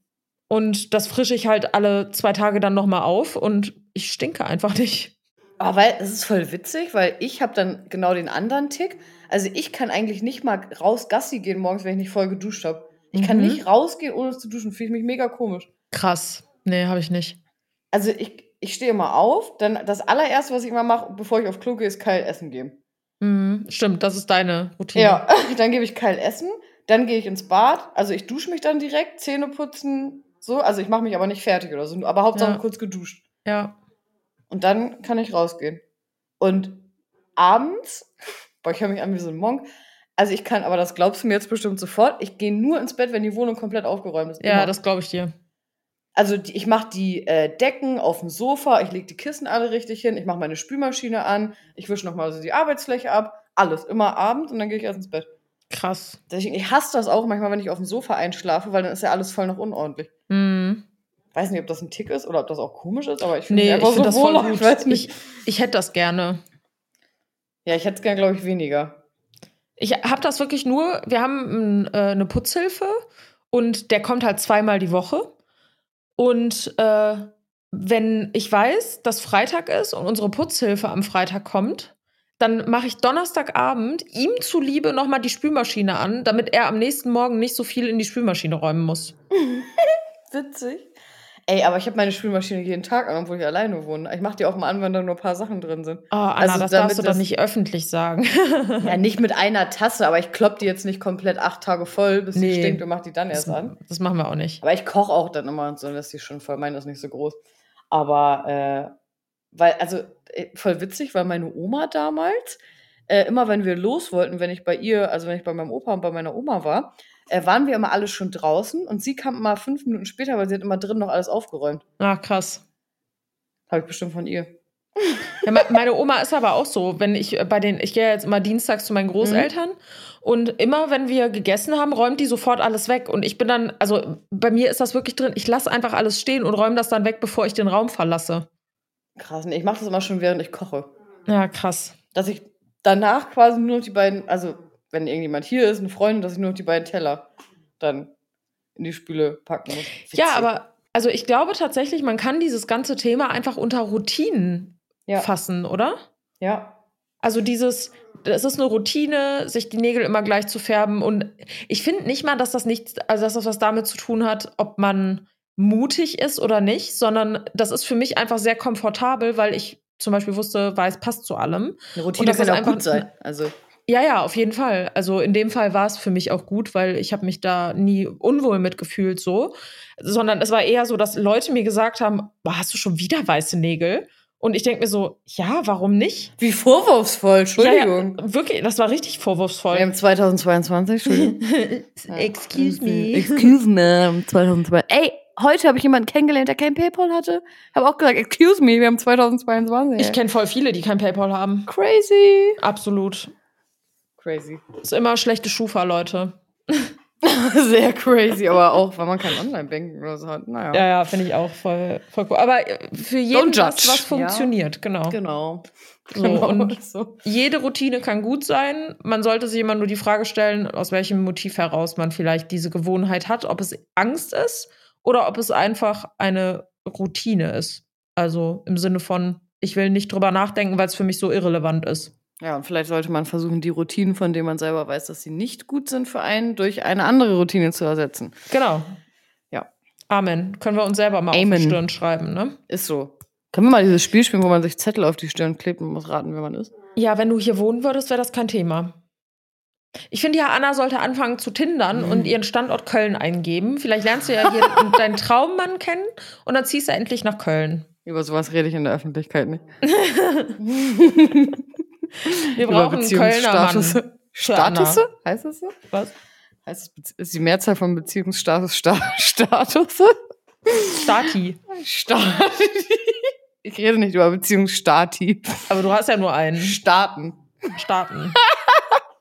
Und das frische ich halt alle zwei Tage dann noch mal auf und ich stinke einfach nicht. Aber weil, es ist voll witzig, weil ich habe dann genau den anderen Tick. Also ich kann eigentlich nicht mal raus Gassi gehen morgens, wenn ich nicht voll geduscht habe. Ich kann Mhm. nicht rausgehen, ohne zu duschen. Fühle ich mich mega komisch. Krass. Nee, habe ich nicht. Also ich, ich stehe immer auf, dann das allererste, was ich immer mache, bevor ich auf Klo gehe, ist kalt essen geben. Mhm. Stimmt, das ist deine Routine. Ja, dann gebe ich kalt essen, dann gehe ich ins Bad. Also ich dusche mich dann direkt, Zähne putzen, so. Also ich mache mich aber nicht fertig oder so, aber Hauptsache Ja. kurz geduscht. Ja. Und dann kann ich rausgehen. Und abends, boah, ich höre mich an wie so ein Monk. Also ich kann, aber das glaubst du mir jetzt bestimmt sofort, ich gehe nur ins Bett, wenn die Wohnung komplett aufgeräumt ist. Ja, Immer. das glaube ich dir. Also die, ich mache die äh, Decken auf dem Sofa, ich lege die Kissen alle richtig hin, ich mache meine Spülmaschine an, ich wische nochmal so die Arbeitsfläche ab, alles, immer abends und dann gehe ich erst ins Bett. Krass. Ich hasse das auch manchmal, wenn ich auf dem Sofa einschlafe, weil dann ist ja alles voll noch unordentlich. Mhm. Weiß nicht, ob das ein Tick ist oder ob das auch komisch ist, aber ich finde Nee, ich einfach finde das so voll wohl. gut. Ich weiß nicht. Ich, ich hätte das gerne. ja, ich hätte es gerne, glaube ich, weniger. Ich habe das wirklich nur, wir haben äh, eine Putzhilfe und der kommt halt zweimal die Woche. Und äh, wenn ich weiß, dass Freitag ist und unsere Putzhilfe am Freitag kommt, dann mache ich Donnerstagabend ihm zuliebe nochmal die Spülmaschine an, damit er am nächsten Morgen nicht so viel in die Spülmaschine räumen muss. Witzig. Ey, aber ich habe meine Spülmaschine jeden Tag an, obwohl ich alleine wohne. Ich mache die auch mal an, wenn da nur ein paar Sachen drin sind. Oh, Anna, Also das darfst du doch das- nicht öffentlich sagen. Ja, nicht mit einer Tasse, aber ich klopp die jetzt nicht komplett acht Tage voll, bis Nee. sie stinkt und mach die dann Das, erst an. das machen wir auch nicht. Aber ich koche auch dann immer und so, dass die schon voll meine, das ist nicht so groß. Aber, äh, weil, also, äh, voll witzig, weil meine Oma damals, äh, immer wenn wir los wollten, wenn ich bei ihr, also wenn ich bei meinem Opa und bei meiner Oma war, äh, waren wir immer alle schon draußen und sie kam immer fünf Minuten später, weil sie hat immer drin noch alles aufgeräumt. Ah, krass. Habe ich bestimmt von ihr. Ja, me- meine Oma ist aber auch so, wenn ich äh, bei den, ich gehe jetzt immer dienstags zu meinen Großeltern und immer wenn wir gegessen haben, räumt die sofort alles weg und ich bin dann, also bei mir ist das wirklich drin, ich lasse einfach alles stehen und räume das dann weg, bevor ich den Raum verlasse. Krass, nee, ich mache das immer schon, während ich koche. Ja, krass. Dass ich danach quasi nur noch die beiden, also wenn irgendjemand hier ist, eine Freundin, dass ich nur noch die beiden Teller dann in die Spüle packen muss. Ja, Witzig. aber also ich glaube tatsächlich, man kann dieses ganze Thema einfach unter Routinen Ja. fassen, oder? Ja. Also dieses, es ist eine Routine, sich die Nägel immer gleich zu färben. Und ich finde nicht mal, dass das nichts, also dass das was damit zu tun hat, ob man mutig ist oder nicht, sondern das ist für mich einfach sehr komfortabel, weil ich zum Beispiel wusste, weiß passt zu allem. Eine Routine das kann auch einfach- gut sein. Also, Ja, ja, auf jeden Fall. Also in dem Fall war es für mich auch gut, weil ich habe mich da nie unwohl mitgefühlt so, sondern es war eher so, dass Leute mir gesagt haben, boah, hast du schon wieder weiße Nägel? Und ich denke mir so, ja, warum nicht? wie vorwurfsvoll, Entschuldigung. Ja, ja, wirklich, das war richtig vorwurfsvoll. Wir haben 2022, Entschuldigung. Excuse me. Excuse me, 2022. Ey, heute habe ich jemanden kennengelernt, der kein PayPal hatte. Habe auch gesagt, excuse me, wir haben 2022. Ich kenne voll viele, die kein PayPal haben. Crazy. Absolut. Crazy. Ist immer schlechte Schufa, Leute. Sehr crazy, aber auch, weil man kein Online-Banking oder so hat. Naja. Ja, ja, finde ich auch voll, voll cool. Aber äh, für jeden was, was Ja. funktioniert, genau. Genau. So, genau und so. jede Routine kann gut sein. Man sollte sich immer nur die Frage stellen, aus welchem Motiv heraus man vielleicht diese Gewohnheit hat, ob es Angst ist oder ob es einfach eine Routine ist. Also im Sinne von, ich will nicht drüber nachdenken, weil es für mich so irrelevant ist. Ja, und vielleicht sollte man versuchen, die Routinen, von denen man selber weiß, dass sie nicht gut sind für einen, durch eine andere Routine zu ersetzen. Genau. Ja. Amen. Können wir uns selber mal Amen. auf die Stirn schreiben, ne? Ist so. Können wir mal dieses Spiel spielen, wo man sich Zettel auf die Stirn klebt und muss raten, wer man ist? Ja, wenn du hier wohnen würdest, wäre das kein Thema. Ich finde ja, Anna sollte anfangen zu tindern Mhm. und ihren Standort Köln eingeben. Vielleicht lernst du ja hier deinen Traummann kennen und dann ziehst du endlich nach Köln. Über sowas rede ich in der Öffentlichkeit nicht. Wir brauchen einen Kölner Mann. Statusse? Heißt das so? Was? Heißt es, Bezie- ist die Mehrzahl von Beziehungsstatus Sta Statusse? Stati. Stati. Ich rede nicht über Beziehungsstati. Aber du hast ja nur einen. Staaten. Starten.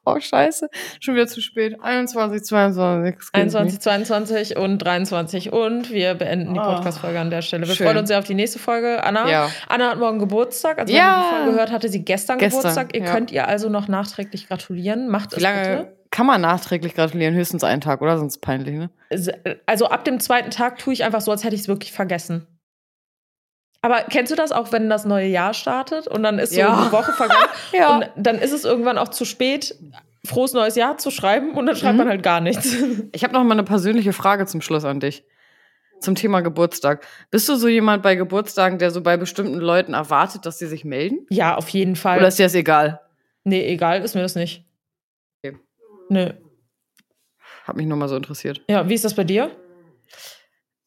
Oh, scheiße. Schon wieder zu spät. 21, 22. excuse me. 21, 22 und 23. Und wir beenden die Oh, Podcast-Folge an der Stelle. Wir schön. freuen uns sehr auf die nächste Folge. Anna, Ja. Anna hat morgen Geburtstag. Also, Ja. wenn ihr die gehört, hatte sie gestern, Gestern, Geburtstag. Ihr ja. könnt ihr also noch nachträglich gratulieren. Macht Wie es lange bitte. kann man nachträglich gratulieren? Höchstens einen Tag, oder? Sonst peinlich, ne? Also ab dem zweiten Tag tue ich einfach so, als hätte ich es wirklich vergessen. Aber kennst du das auch, wenn das neue Jahr startet und dann ist so Ja. eine Woche vergangen Ja. und dann ist es irgendwann auch zu spät, frohes neues Jahr zu schreiben und dann schreibt Mhm. man halt gar nichts. Ich habe noch mal eine persönliche Frage zum Schluss an dich. Zum Thema Geburtstag. Bist du so jemand bei Geburtstagen, der so bei bestimmten Leuten erwartet, dass sie sich melden? Ja, auf jeden Fall. Oder ist dir das egal? nee, egal, ist mir das nicht. Okay. Nö. Hat mich nur mal so interessiert. Ja, wie ist das bei dir?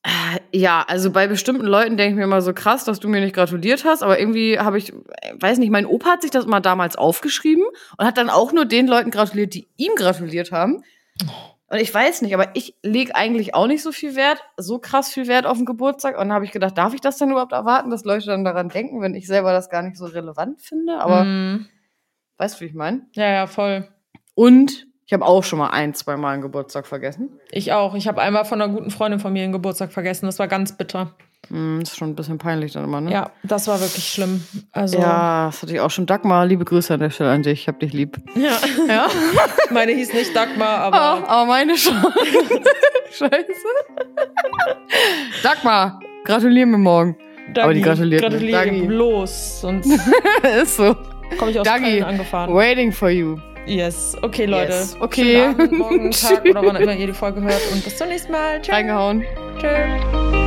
Äh, Ja, also bei bestimmten Leuten denke ich mir immer so krass, dass du mir nicht gratuliert hast, aber irgendwie habe ich, weiß nicht, mein Opa hat sich das mal damals aufgeschrieben und hat dann auch nur den Leuten gratuliert, die ihm gratuliert haben. Und ich weiß nicht, aber ich lege eigentlich auch nicht so viel Wert, so krass viel Wert auf den Geburtstag. Und dann habe ich gedacht, darf ich das denn überhaupt erwarten, dass Leute dann daran denken, wenn ich selber das gar nicht so relevant finde? Aber Mm, weißt du, wie ich meine? ja, ja, voll. Und ich habe auch schon mal ein, zwei Mal einen Geburtstag vergessen. Ich auch. Ich habe einmal von einer guten Freundin von mir einen Geburtstag vergessen. Das war ganz bitter. Hm, ist schon ein bisschen peinlich dann immer, ne? Ja, das war wirklich schlimm. Also, Ja, das hatte ich auch schon. Dagmar, liebe Grüße an der Stelle an dich. Ich hab dich lieb. ja. Ja. meine hieß nicht Dagmar, aber Ah, aber meine schon. Scheiße. Dagmar, gratulier mir morgen. Dagi, aber die gratuliert nicht. gratuliere Dagi. bloß. Sonst Ist so. komme ich aus Dagi. Köln angefahren. Waiting for you. Yes. Okay, Leute. Yes. Okay. Abend, morgen, Tag oder wann immer ihr die Folge hört. Und bis zum nächsten Mal. Ciao. Reingehauen. Tschö.